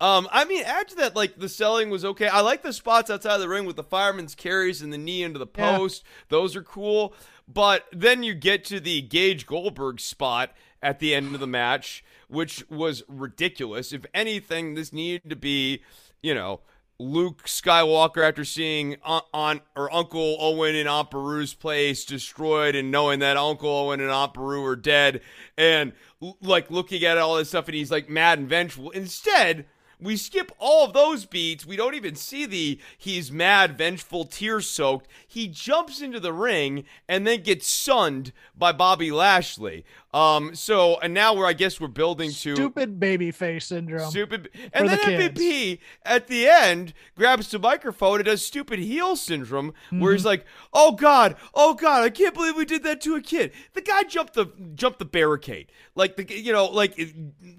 Um, I mean, after that, like the selling was okay. I like the spots outside the ring with the fireman's carries and the knee into the Yeah. post. Those are cool. But then you get to the Gage Goldberg spot at the end of the match, which was ridiculous. If anything, this needed to be, you know, Luke Skywalker after seeing Aunt or Uncle Owen in Aunt Beru's place destroyed and knowing that Uncle Owen and Aunt Beru are dead and like looking at all this stuff and he's like mad and vengeful. Instead, we skip all of those beats. We don't even see the he's mad, vengeful, tear soaked. He jumps into the ring and then gets sunned by Bobby Lashley. Um, so and now we're I guess we're building to stupid baby face syndrome. Stupid and then the MVP at the end grabs the microphone and does stupid heel syndrome mm-hmm. where he's mm-hmm. like, Oh God, oh God, I can't believe we did that to a kid. The guy jumped the jumped the barricade. Like the you know, like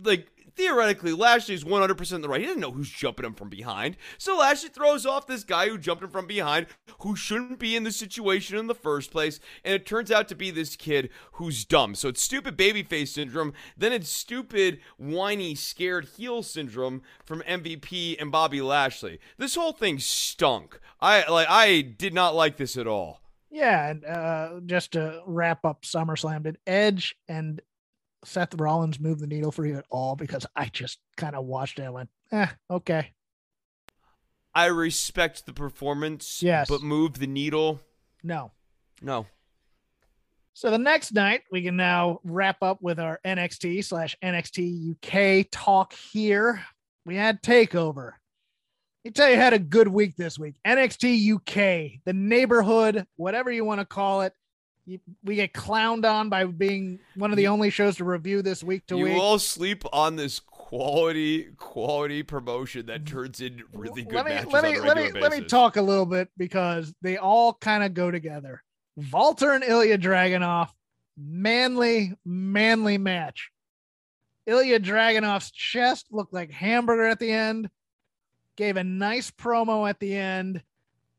like theoretically, Lashley's 100% in the right. He doesn't know who's jumping him from behind. So Lashley throws off this guy who jumped him from behind, who shouldn't be in the situation in the first place. And it turns out to be this kid who's dumb. So it's stupid babyface syndrome. Then it's stupid, whiny, scared heel syndrome from MVP and Bobby Lashley. This whole thing stunk. I like. I did not like this at all. Yeah, and uh, just to wrap up SummerSlam, did Edge and Seth Rollins move the needle for you at all? Because I just kind of watched it and went, eh, okay. I respect the performance. Yes. But move the needle? No. No. So the next night, we can now wrap up with our NXT slash NXT UK talk here. We had Takeover. Me tell you, had a good week this week. NXT UK, the neighborhood, whatever you want to call it we get clowned on by being one of the only shows to review this week to you week. You all sleep on this quality quality promotion that turns in really good let me, matches let me let me basis. let me talk a little bit because they all kind of go together. Walter and Ilya Dragunov, manly manly match. Ilya Dragunov's chest looked like hamburger at the end. Gave a nice promo at the end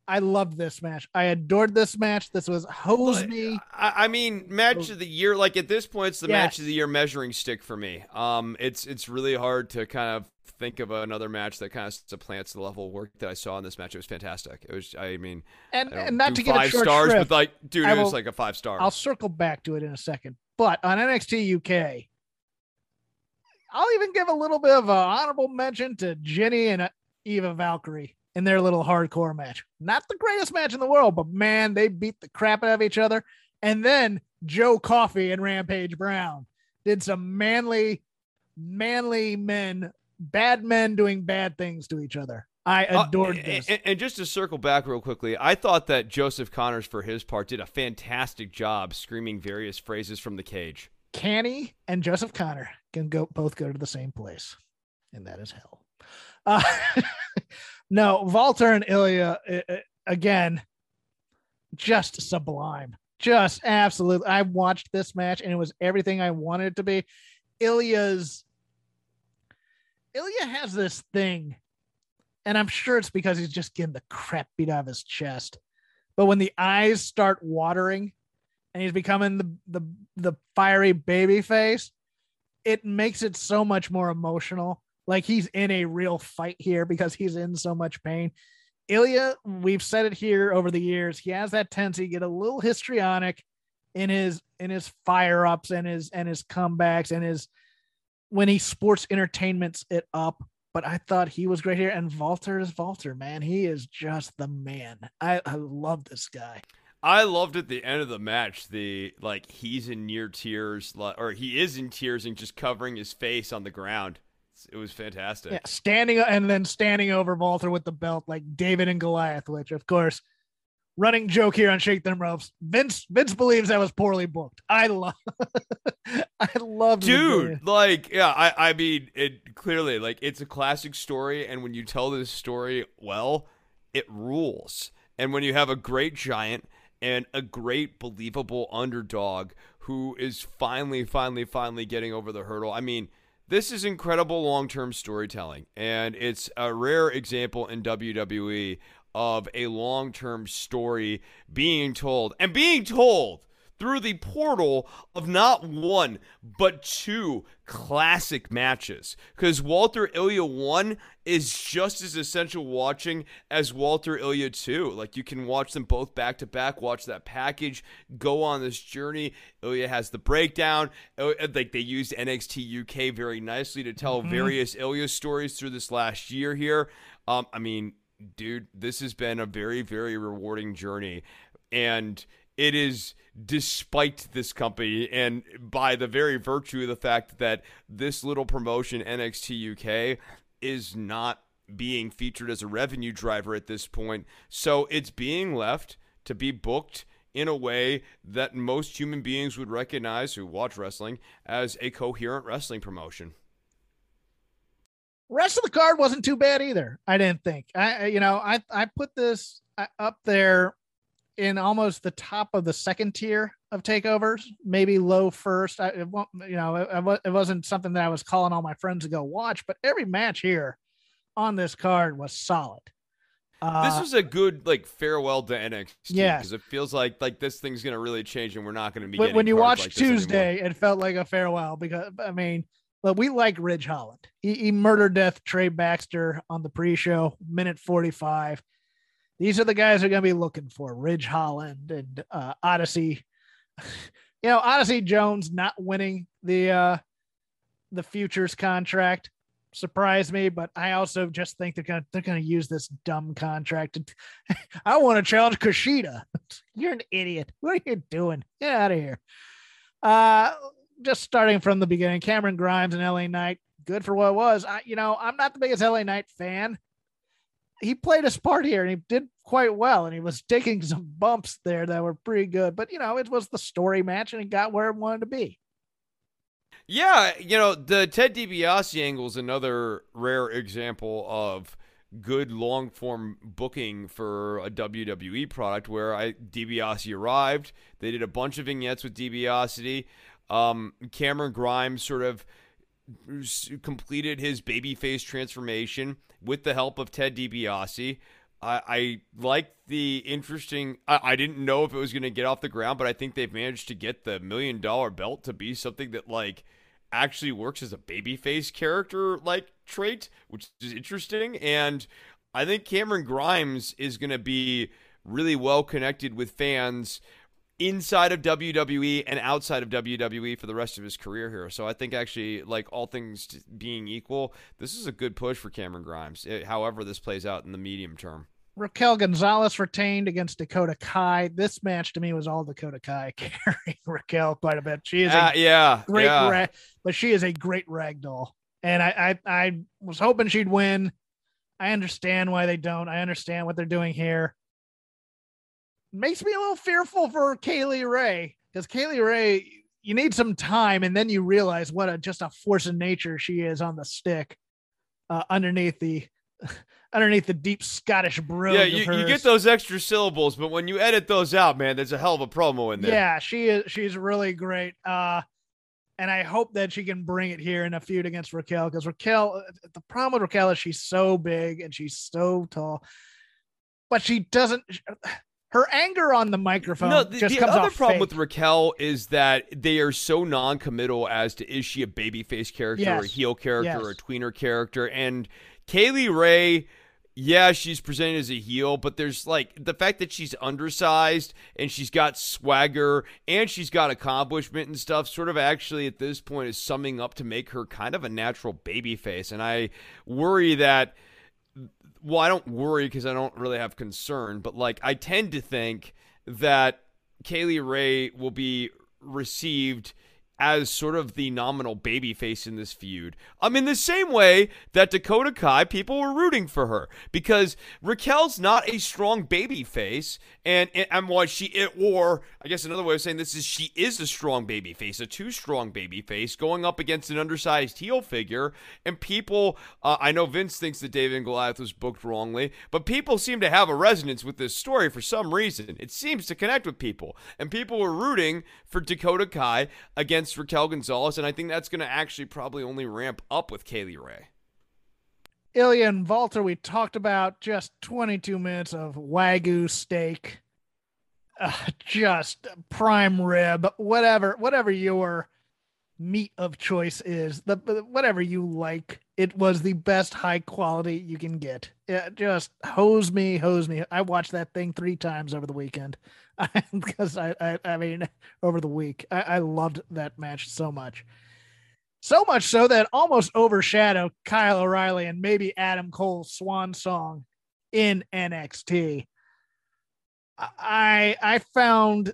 I loved this match. I adored this match. This was hose me. I, I, mean, match of the year. Like at this point, it's the yes. match of the year measuring stick for me. Um, it's it's really hard to kind of think of another match that kind of supplants the level of work that I saw in this match. It was fantastic. It was. I mean, and and not to get five stars, shrift, but like, dude, it was like a five star. I'll circle back to it in a second. But on NXT UK, I'll even give a little bit of an honorable mention to Jinny and Aoife Valkyrie in their little hardcore match. Not the greatest match in the world, but man, they beat the crap out of each other. And then Joe Coffey and Rampage Brown did some manly, manly men, bad men doing bad things to each other. I uh, adored uh, this. And, and, just to circle back real quickly, I thought that Joseph Conners, for his part, did a fantastic job screaming various phrases from the cage. Canny and Joseph Connor can go both go to the same place, and that is hell. Uh, no, Walter and Ilya uh, uh, again, just sublime, just absolutely. I watched this match and it was everything I wanted it to be. Ilya's Ilya has this thing, and I'm sure it's because he's just getting the crap beat out of his chest. But when the eyes start watering and he's becoming the the the fiery baby face, it makes it so much more emotional like he's in a real fight here because he's in so much pain. Ilya, we've said it here over the years, he has that tendency to get a little histrionic in his in his fire ups and his and his comebacks and his when he sports entertainments it up. But I thought he was great here. And Walter is Walter, man. He is just the man. I, I love this guy. I loved at the end of the match the like he's in near tears or he is in tears and just covering his face on the ground. It was fantastic. Yeah, standing and then standing over Walter with the belt like David and Goliath, which of course, running joke here on Shake Them Ropes. Vince Vince believes that was poorly booked. I love, I love, dude. Like, yeah, I I mean, it clearly like it's a classic story, and when you tell this story well, it rules. And when you have a great giant and a great believable underdog who is finally, finally, finally getting over the hurdle, I mean this is incredible long term storytelling, and it's a rare example in WWE of a long term story being told and being told through the portal of not one but two classic matches. Because Walter Ilya 1 is just as essential watching as Walter Ilya 2. Like you can watch them both back to back, watch that package, go on this journey. Ilya has the breakdown. Like they used NXT UK very nicely to tell mm-hmm. various Ilya stories through this last year here. Um, I mean, dude, this has been a very, very rewarding journey. And it is despite this company and by the very virtue of the fact that this little promotion, NXT UK, is not being featured as a revenue driver at this point. So it's being left to be booked in a way that most human beings would recognize who watch wrestling as a coherent wrestling promotion. Rest of the card wasn't too bad either. I didn't think. I you know I I put this uh, up there in almost the top of the second tier of takeovers, maybe low first. I, it won't, you know, it, it wasn't something that I was calling all my friends to go watch, but every match here on this card was solid. Uh, this was a good like farewell to NXT. Yeah, because it feels like like this thing's gonna really change, and we're not gonna be. When, when you watch like Tuesday, it felt like a farewell because I mean, but we like Ridge Holland. He, he murdered death Trey Baxter on the pre-show, minute forty-five. These are the guys we are gonna be looking for Ridge Holland and uh, Odyssey. you know, Odyssey Jones not winning the uh the futures contract surprised me, but I also just think they're gonna they're gonna use this dumb contract. To, I want to challenge Kushida. You're an idiot. What are you doing? Get out of here. Uh, just starting from the beginning, Cameron Grimes and LA Knight, good for what it was. I, you know, I'm not the biggest LA Knight fan. He played his part here and he did quite well, and he was taking some bumps there that were pretty good. But you know, it was the story match, and he got where it wanted to be. Yeah, you know, the Ted DiBiase angle is another rare example of good long form booking for a WWE product where I DiBiase arrived. They did a bunch of vignettes with DiBiase. Um, Cameron Grimes sort of completed his babyface transformation with the help of Ted DiBiase. I, I like the interesting. I, I didn't know if it was going to get off the ground, but I think they've managed to get the million dollar belt to be something that like actually works as a babyface character like trait, which is interesting. And I think Cameron Grimes is going to be really well connected with fans inside of WWE and outside of WWE for the rest of his career here. So I think actually, like all things being equal, this is a good push for Cameron Grimes. It, however, this plays out in the medium term. Raquel Gonzalez retained against Dakota Kai. This match to me was all Dakota Kai carrying Raquel quite a bit. She is uh, yeah, great, yeah. But she is a great ragdoll, and I, I I was hoping she'd win. I understand why they don't. I understand what they're doing here. Makes me a little fearful for Kay Lee Ray because Kay Lee Ray, you need some time, and then you realize what a just a force of nature she is on the stick, uh, underneath the underneath the deep Scottish brogue. Yeah, you, you, get those extra syllables, but when you edit those out, man, there's a hell of a promo in there. Yeah, she is. She's really great. Uh, and I hope that she can bring it here in a feud against Raquel because Raquel. The problem with Raquel is she's so big and she's so tall, but she doesn't. Her anger on the microphone no, the, the other problem fake. with Raquel is that they are so non-committal as to is she a babyface character yes. or a heel character yes. or a tweener character, and Kay Lee Ray yeah, she's presented as a heel, but there's like the fact that she's undersized and she's got swagger and she's got accomplishment and stuff, sort of actually at this point is summing up to make her kind of a natural baby face. And I worry that, well, I don't worry because I don't really have concern, but like I tend to think that Kay Lee Ray will be received as sort of the nominal babyface in this feud. I'm in the same way that Dakota Kai, people were rooting for her because Raquel's not a strong babyface, and and what she it, or I guess another way of saying this is she is a strong babyface, a too strong babyface going up against an undersized heel figure, and people. Uh, I know Vince thinks that David and Goliath was booked wrongly, but people seem to have a resonance with this story for some reason. It seems to connect with people, and people were rooting for Dakota Kai against against Raquel Gonzalez, and I think that's going to actually probably only ramp up with Kay Lee Ray. Ilya and Walter, we talked about just 22 minutes of Wagyu steak, uh, just prime rib, whatever, whatever your meat of choice is, the whatever you like. It was the best high quality you can get. It just hose me, hose me. I watched that thing three times over the weekend because I, I, I mean, over the week, I, I loved that match so much. So much so that almost overshadowed Kyle O'Reilly and maybe Adam Cole's swan song in NXT. I I found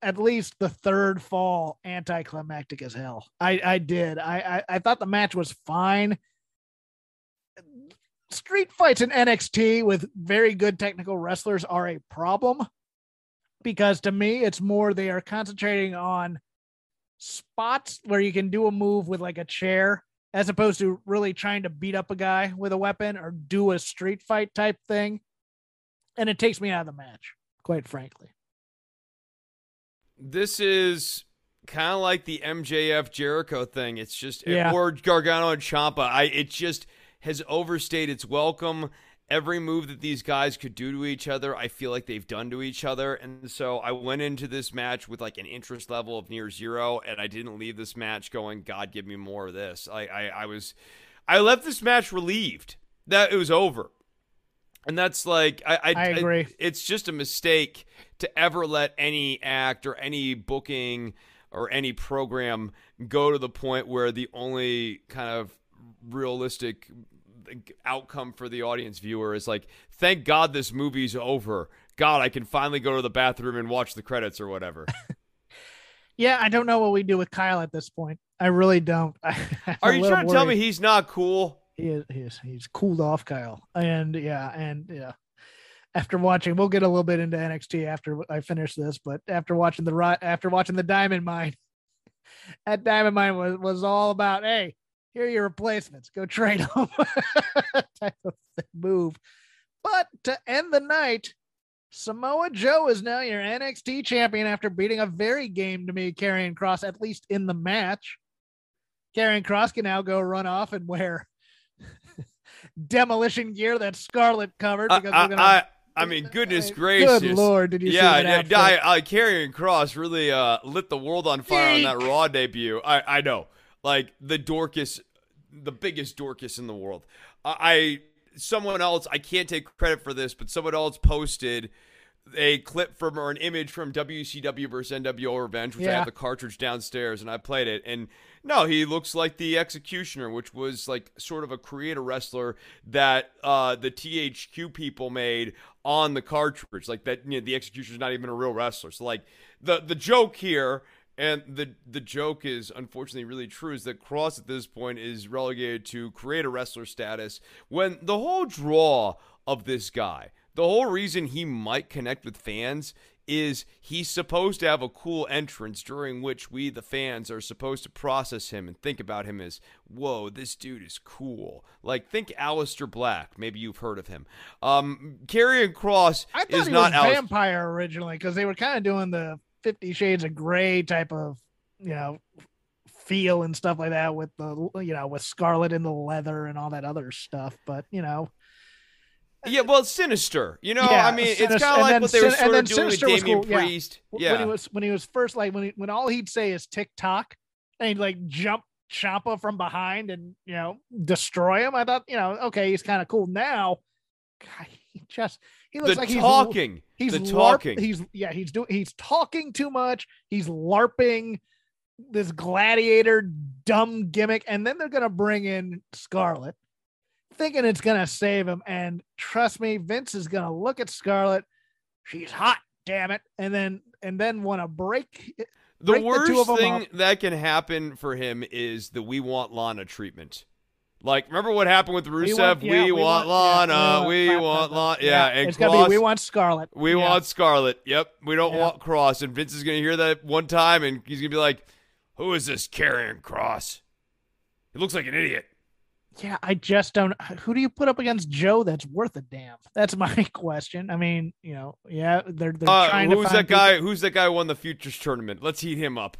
at least the third fall anticlimactic as hell. I I did. I I, I thought the match was fine. Street fights in NXT with very good technical wrestlers are a problem because to me it's more they are concentrating on spots where you can do a move with like a chair as opposed to really trying to beat up a guy with a weapon or do a street fight type thing. And it takes me out of the match, quite frankly. This is kind of like the MJF Jericho thing. It's just Yeah. or Gargano and Champa. I it just has overstayed its welcome. Every move that these guys could do to each other, I feel like they've done to each other. And so I went into this match with like an interest level of near zero, and I didn't leave this match going, God, give me more of this. I, I, I was, I left this match relieved that it was over. And that's like, I, I, I agree. it's just a mistake to ever let any act or any booking or any program go to the point where the only kind of realistic outcome for the audience viewer is like, thank God this movie's over. God, I can finally go to the bathroom and watch the credits or whatever. Yeah, I don't know what we do with Kyle at this point. I really don't. Are you trying to tell me he's not cool? he is, he is he's cooled off Kyle. And yeah, and yeah. After watching, we'll get a little bit into NXT after I finish this, but after watching the after watching the Diamond Mine, that Diamond Mine was was all about, hey, here are your replacements, go trade them, type of move. But to end the night, Samoa Joe is now your NXT champion after beating a very game to me Karrion Kross, at least in the match. Karrion Kross can now go run off and wear demolition gear that Scarlett covered I, because we're gonna. I, I, I mean, goodness gracious. Good lord, did you yeah, see that yeah? I, I, Karrion Kross really uh, lit the world on fire on that Raw debut. I, I know, like the Dorcas, the biggest Dorcas in the world. I, I, someone else, I can't take credit for this, but someone else posted a clip from or an image from WCW versus NWO Revenge, which I Yeah. have the cartridge downstairs, and I played it. And no, he looks like the Executioner, which was like sort of a creator wrestler that uh, the THQ people made on the cartridge. Like that, you know, the Executioner's not even a real wrestler. So like the the joke here. And the the joke is unfortunately really true is that Kross at this point is relegated to creator wrestler status when the whole draw of this guy, the whole reason he might connect with fans is he's supposed to have a cool entrance during which we the fans are supposed to process him and think about him as whoa this dude is cool. Like think Aleister Black. Maybe you've heard of him. Um Karrion Kross I thought is he not was Aleister vampire originally because they were kind of doing the Fifty Shades of Grey type of you know feel and stuff like that with the you know with Scarlett and the leather and all that other stuff. But you know, yeah well sinister you know Yeah, I mean it's Sinis- kind of like then what they were sort then of doing with Sinister was Damian cool, yeah. Priest when he was when he was first like when he, when all he'd say is TikTok and he'd like jump Champa from behind and you know destroy him. I thought you know okay he's kind of cool now. God, he just he looks the like he's talking He's the LARP- talking He's yeah. He's doing. He's talking too much. He's larping this gladiator dumb gimmick, and then they're gonna bring in Scarlett, thinking it's gonna save him. And trust me, Vince is gonna look at Scarlett. She's hot, damn it, and then and then want to break. The break the worst them thing up. that can happen for him is the "we want Lana" treatment. Like, remember what happened with Rusev? We want, yeah, Lana. yeah, we want. Lana. Yeah, and it's Kross. gonna be. We want Scarlett. we want Scarlett. Yep. We don't want Kross. And Vince is gonna hear that one time, and he's gonna be like, "Who is this Karrion Kross? He looks like an idiot." Yeah, I just don't. Who do you put up against Joe that's worth a damn? That's my question. I mean, you know, yeah, they're they're Uh, trying to who's that people- guy? Who's that guy who won the Futures tournament? Let's heat him up.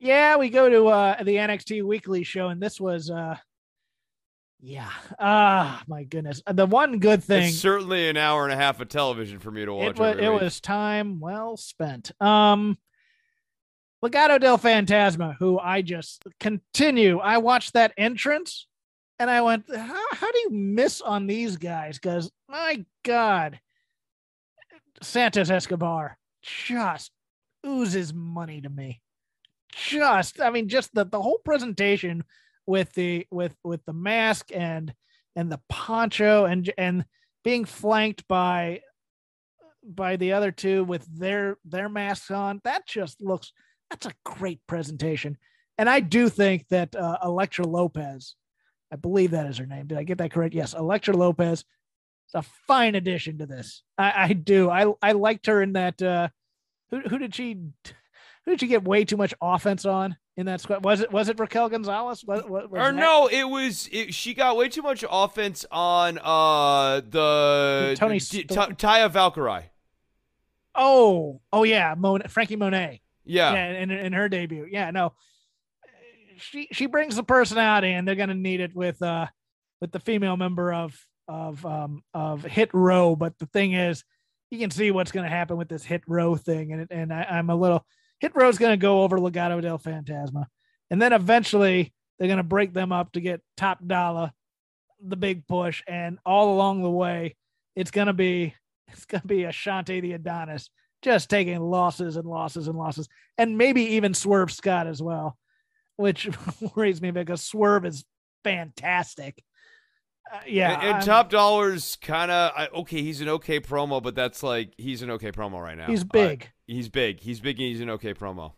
Yeah, we go to uh the NXT weekly show, and this was uh yeah. Ah, my goodness. The one good thing It's certainly an hour and a half of television for me to watch. it was it was time well spent. Um Legado del Fantasma, who I just continue. I watched that entrance and I went, how, how do you miss on these guys? Because my God, Santos Escobar just oozes money to me. Just, I mean, just the, the whole presentation with the with with the mask and and the poncho and and being flanked by by the other two with their their masks on that just looks that's a great presentation. And i do think that uh, elektra lopez i believe that is her name. Did i get that correct? Yes elektra lopez is a fine addition to this. I, I do. I i liked her in that uh who, who did she who did she get way too much offense on in that squad? Was it was it Raquel Gonzalez? What, was or that? no, it was it, she got way too much offense on uh the Tony Sto- Taya Valkyrie. Oh, oh yeah, Mon- Frankie Monet. Yeah. yeah, in, in her debut. Yeah, no, she she brings the personality, and they're gonna need it with uh with the female member of of um of Hit Row. But the thing is, you can see what's gonna happen with this Hit Row thing, and and I, I'm a little Hit Row's gonna go over Legado del Fantasma, and then eventually they're gonna break them up to get Top Dollar, the big push, and all along the way, it's gonna be it's gonna be Ashante the Adonis just taking losses and losses and losses, and maybe even Swerve Scott as well, which worries me because Swerve is fantastic. Uh, yeah, and, and top dollars kind of okay. He's an okay promo, but that's like he's an okay promo right now. he's Uh, big. he's big. He's big. And he's an okay promo.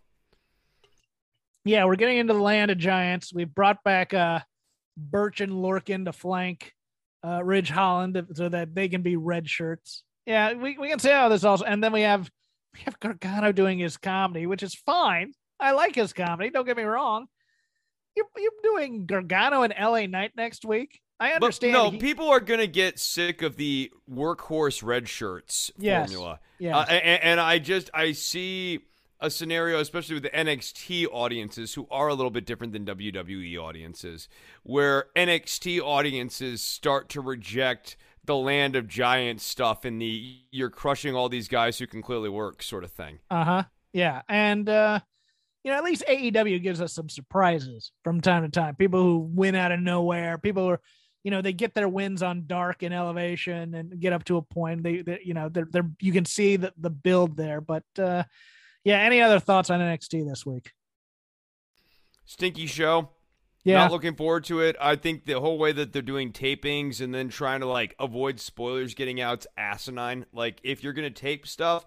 yeah, we're getting into the land of giants. We've brought back uh Burch and Lorcan to flank uh Ridge Holland so that they can be red shirts. Yeah, we, we can see how this also and then we have we have Gargano doing his comedy, which is fine. I like his comedy, don't get me wrong. You're, you're doing Gargano and LA Knight next week. I But understand. no, he- people are gonna get sick of the workhorse red shirts Yes. formula. Yes. Uh, and, and I just I see a scenario, especially with the NXT audiences, who are a little bit different than WWE audiences, where NXT audiences start to reject the land of giants stuff and the you're crushing all these guys who can clearly work sort of thing. Uh huh. Yeah, and uh, you know, at least AEW gives us some surprises from time to time. People who win out of nowhere. People who are, you know, they get their wins on dark and elevation and get up to a point. They, they you know, they're they're you can see the the build there. But uh, yeah, any other thoughts on NXT this week? Stinky show. Yeah, Not looking forward to it. I think the whole way that they're doing tapings and then trying to like avoid spoilers getting out's asinine. Like if you're gonna tape stuff,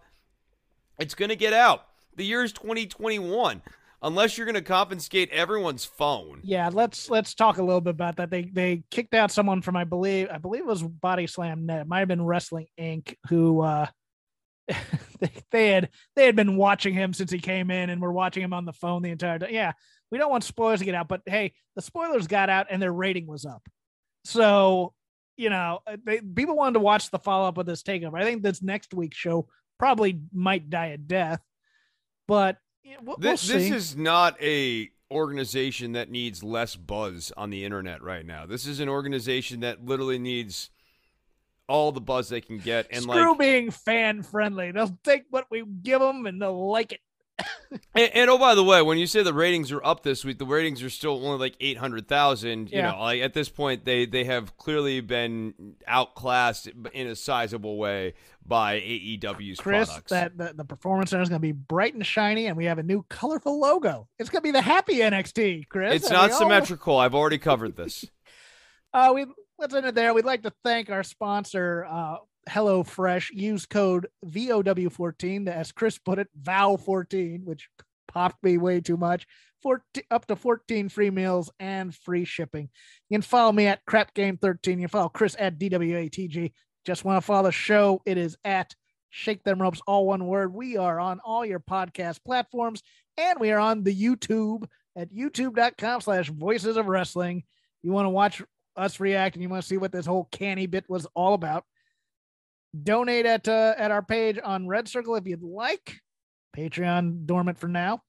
it's gonna get out. The year is 2021. Unless you're gonna confiscate everyone's phone. yeah. Let's let's talk a little bit about that. They they kicked out someone from I believe I believe it was Body Slam Net. It might have been Wrestling Inc. Who uh, they, they had they had been watching him since he came in and were watching him on the phone the entire time. Yeah, we don't want spoilers to get out, but hey, the spoilers got out and their rating was up. So you know, uh, they, people wanted to watch the follow up of this takeover. I think this next week's show probably might die a death, but yeah, we'll, we'll This, this is not a organization that needs less buzz on the internet right now. This is an organization that literally needs all the buzz they can get and Screw like being fan friendly. They'll take what we give them and they'll like it. And, and oh, by the way, when you say the ratings are up this week, the ratings are still only like eight hundred thousand. You Yeah. know, like at this point, they they have clearly been outclassed in a sizable way by AEW's Chris, products. that the, the performance center is going to be bright and shiny, and we have a new colorful logo. It's going to be the happy NXT, Chris. it's not all- symmetrical. I've already covered this. Uh, we let's end it there. We'd like to thank our sponsor, uh, Hello Fresh. Use code VOW14, as Chris put it, VOW14, which popped me way too much. 14, up to 14 free meals and free shipping. You can follow me at Crap Game 13. You can follow Chris at DWATG. Just want to follow the show. It is at Shake Them Ropes, all one word. We are on all your podcast platforms, and we are on the YouTube at youtube.com slash voices of wrestling. You want to watch us react and you want to see what this whole canny bit was all about, donate at uh, at our page on Red Circle if you'd like. Patreon dormant for now.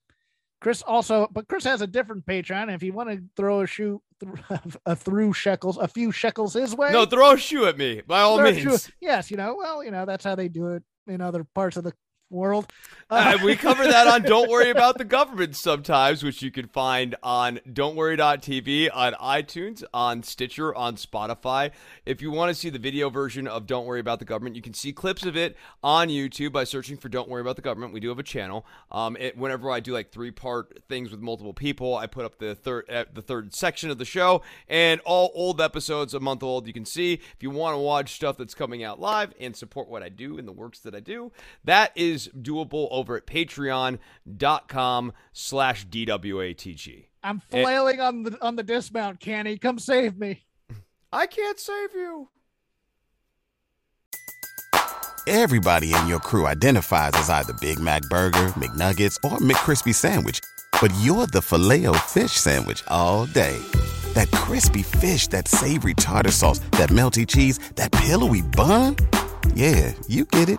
Chris also, but Chris has a different Patreon. If you want to throw a shoe, a through shekels, a few shekels his way. No, throw a shoe at me by all throw means. Yes, you know, well, you know that's how they do it in other parts of the world. Uh, we cover that on Don't Worry About the Government sometimes, which you can find on don'tworry.tv, on iTunes, on Stitcher, on Spotify. If you want to see the video version of Don't Worry About the Government, you can see clips of it on YouTube by searching for Don't Worry About the Government. We do have a channel. Um, it, whenever I do like three part things with multiple people, I put up the third uh, the third section of the show and all old episodes, a month old. You can see if you want to watch stuff that's coming out live and support what I do and the works that I do. That is doable over at patreon.com slash DWATG. I'm eh. flailing on the on the dismount, Canny. Come save me. I can't save you. Everybody in your crew identifies as either Big Mac Burger, McNuggets, or McCrispy Sandwich. But you're the filet fish Sandwich all day. That crispy fish, that savory tartar sauce, that melty cheese, that pillowy bun. Yeah, you get it.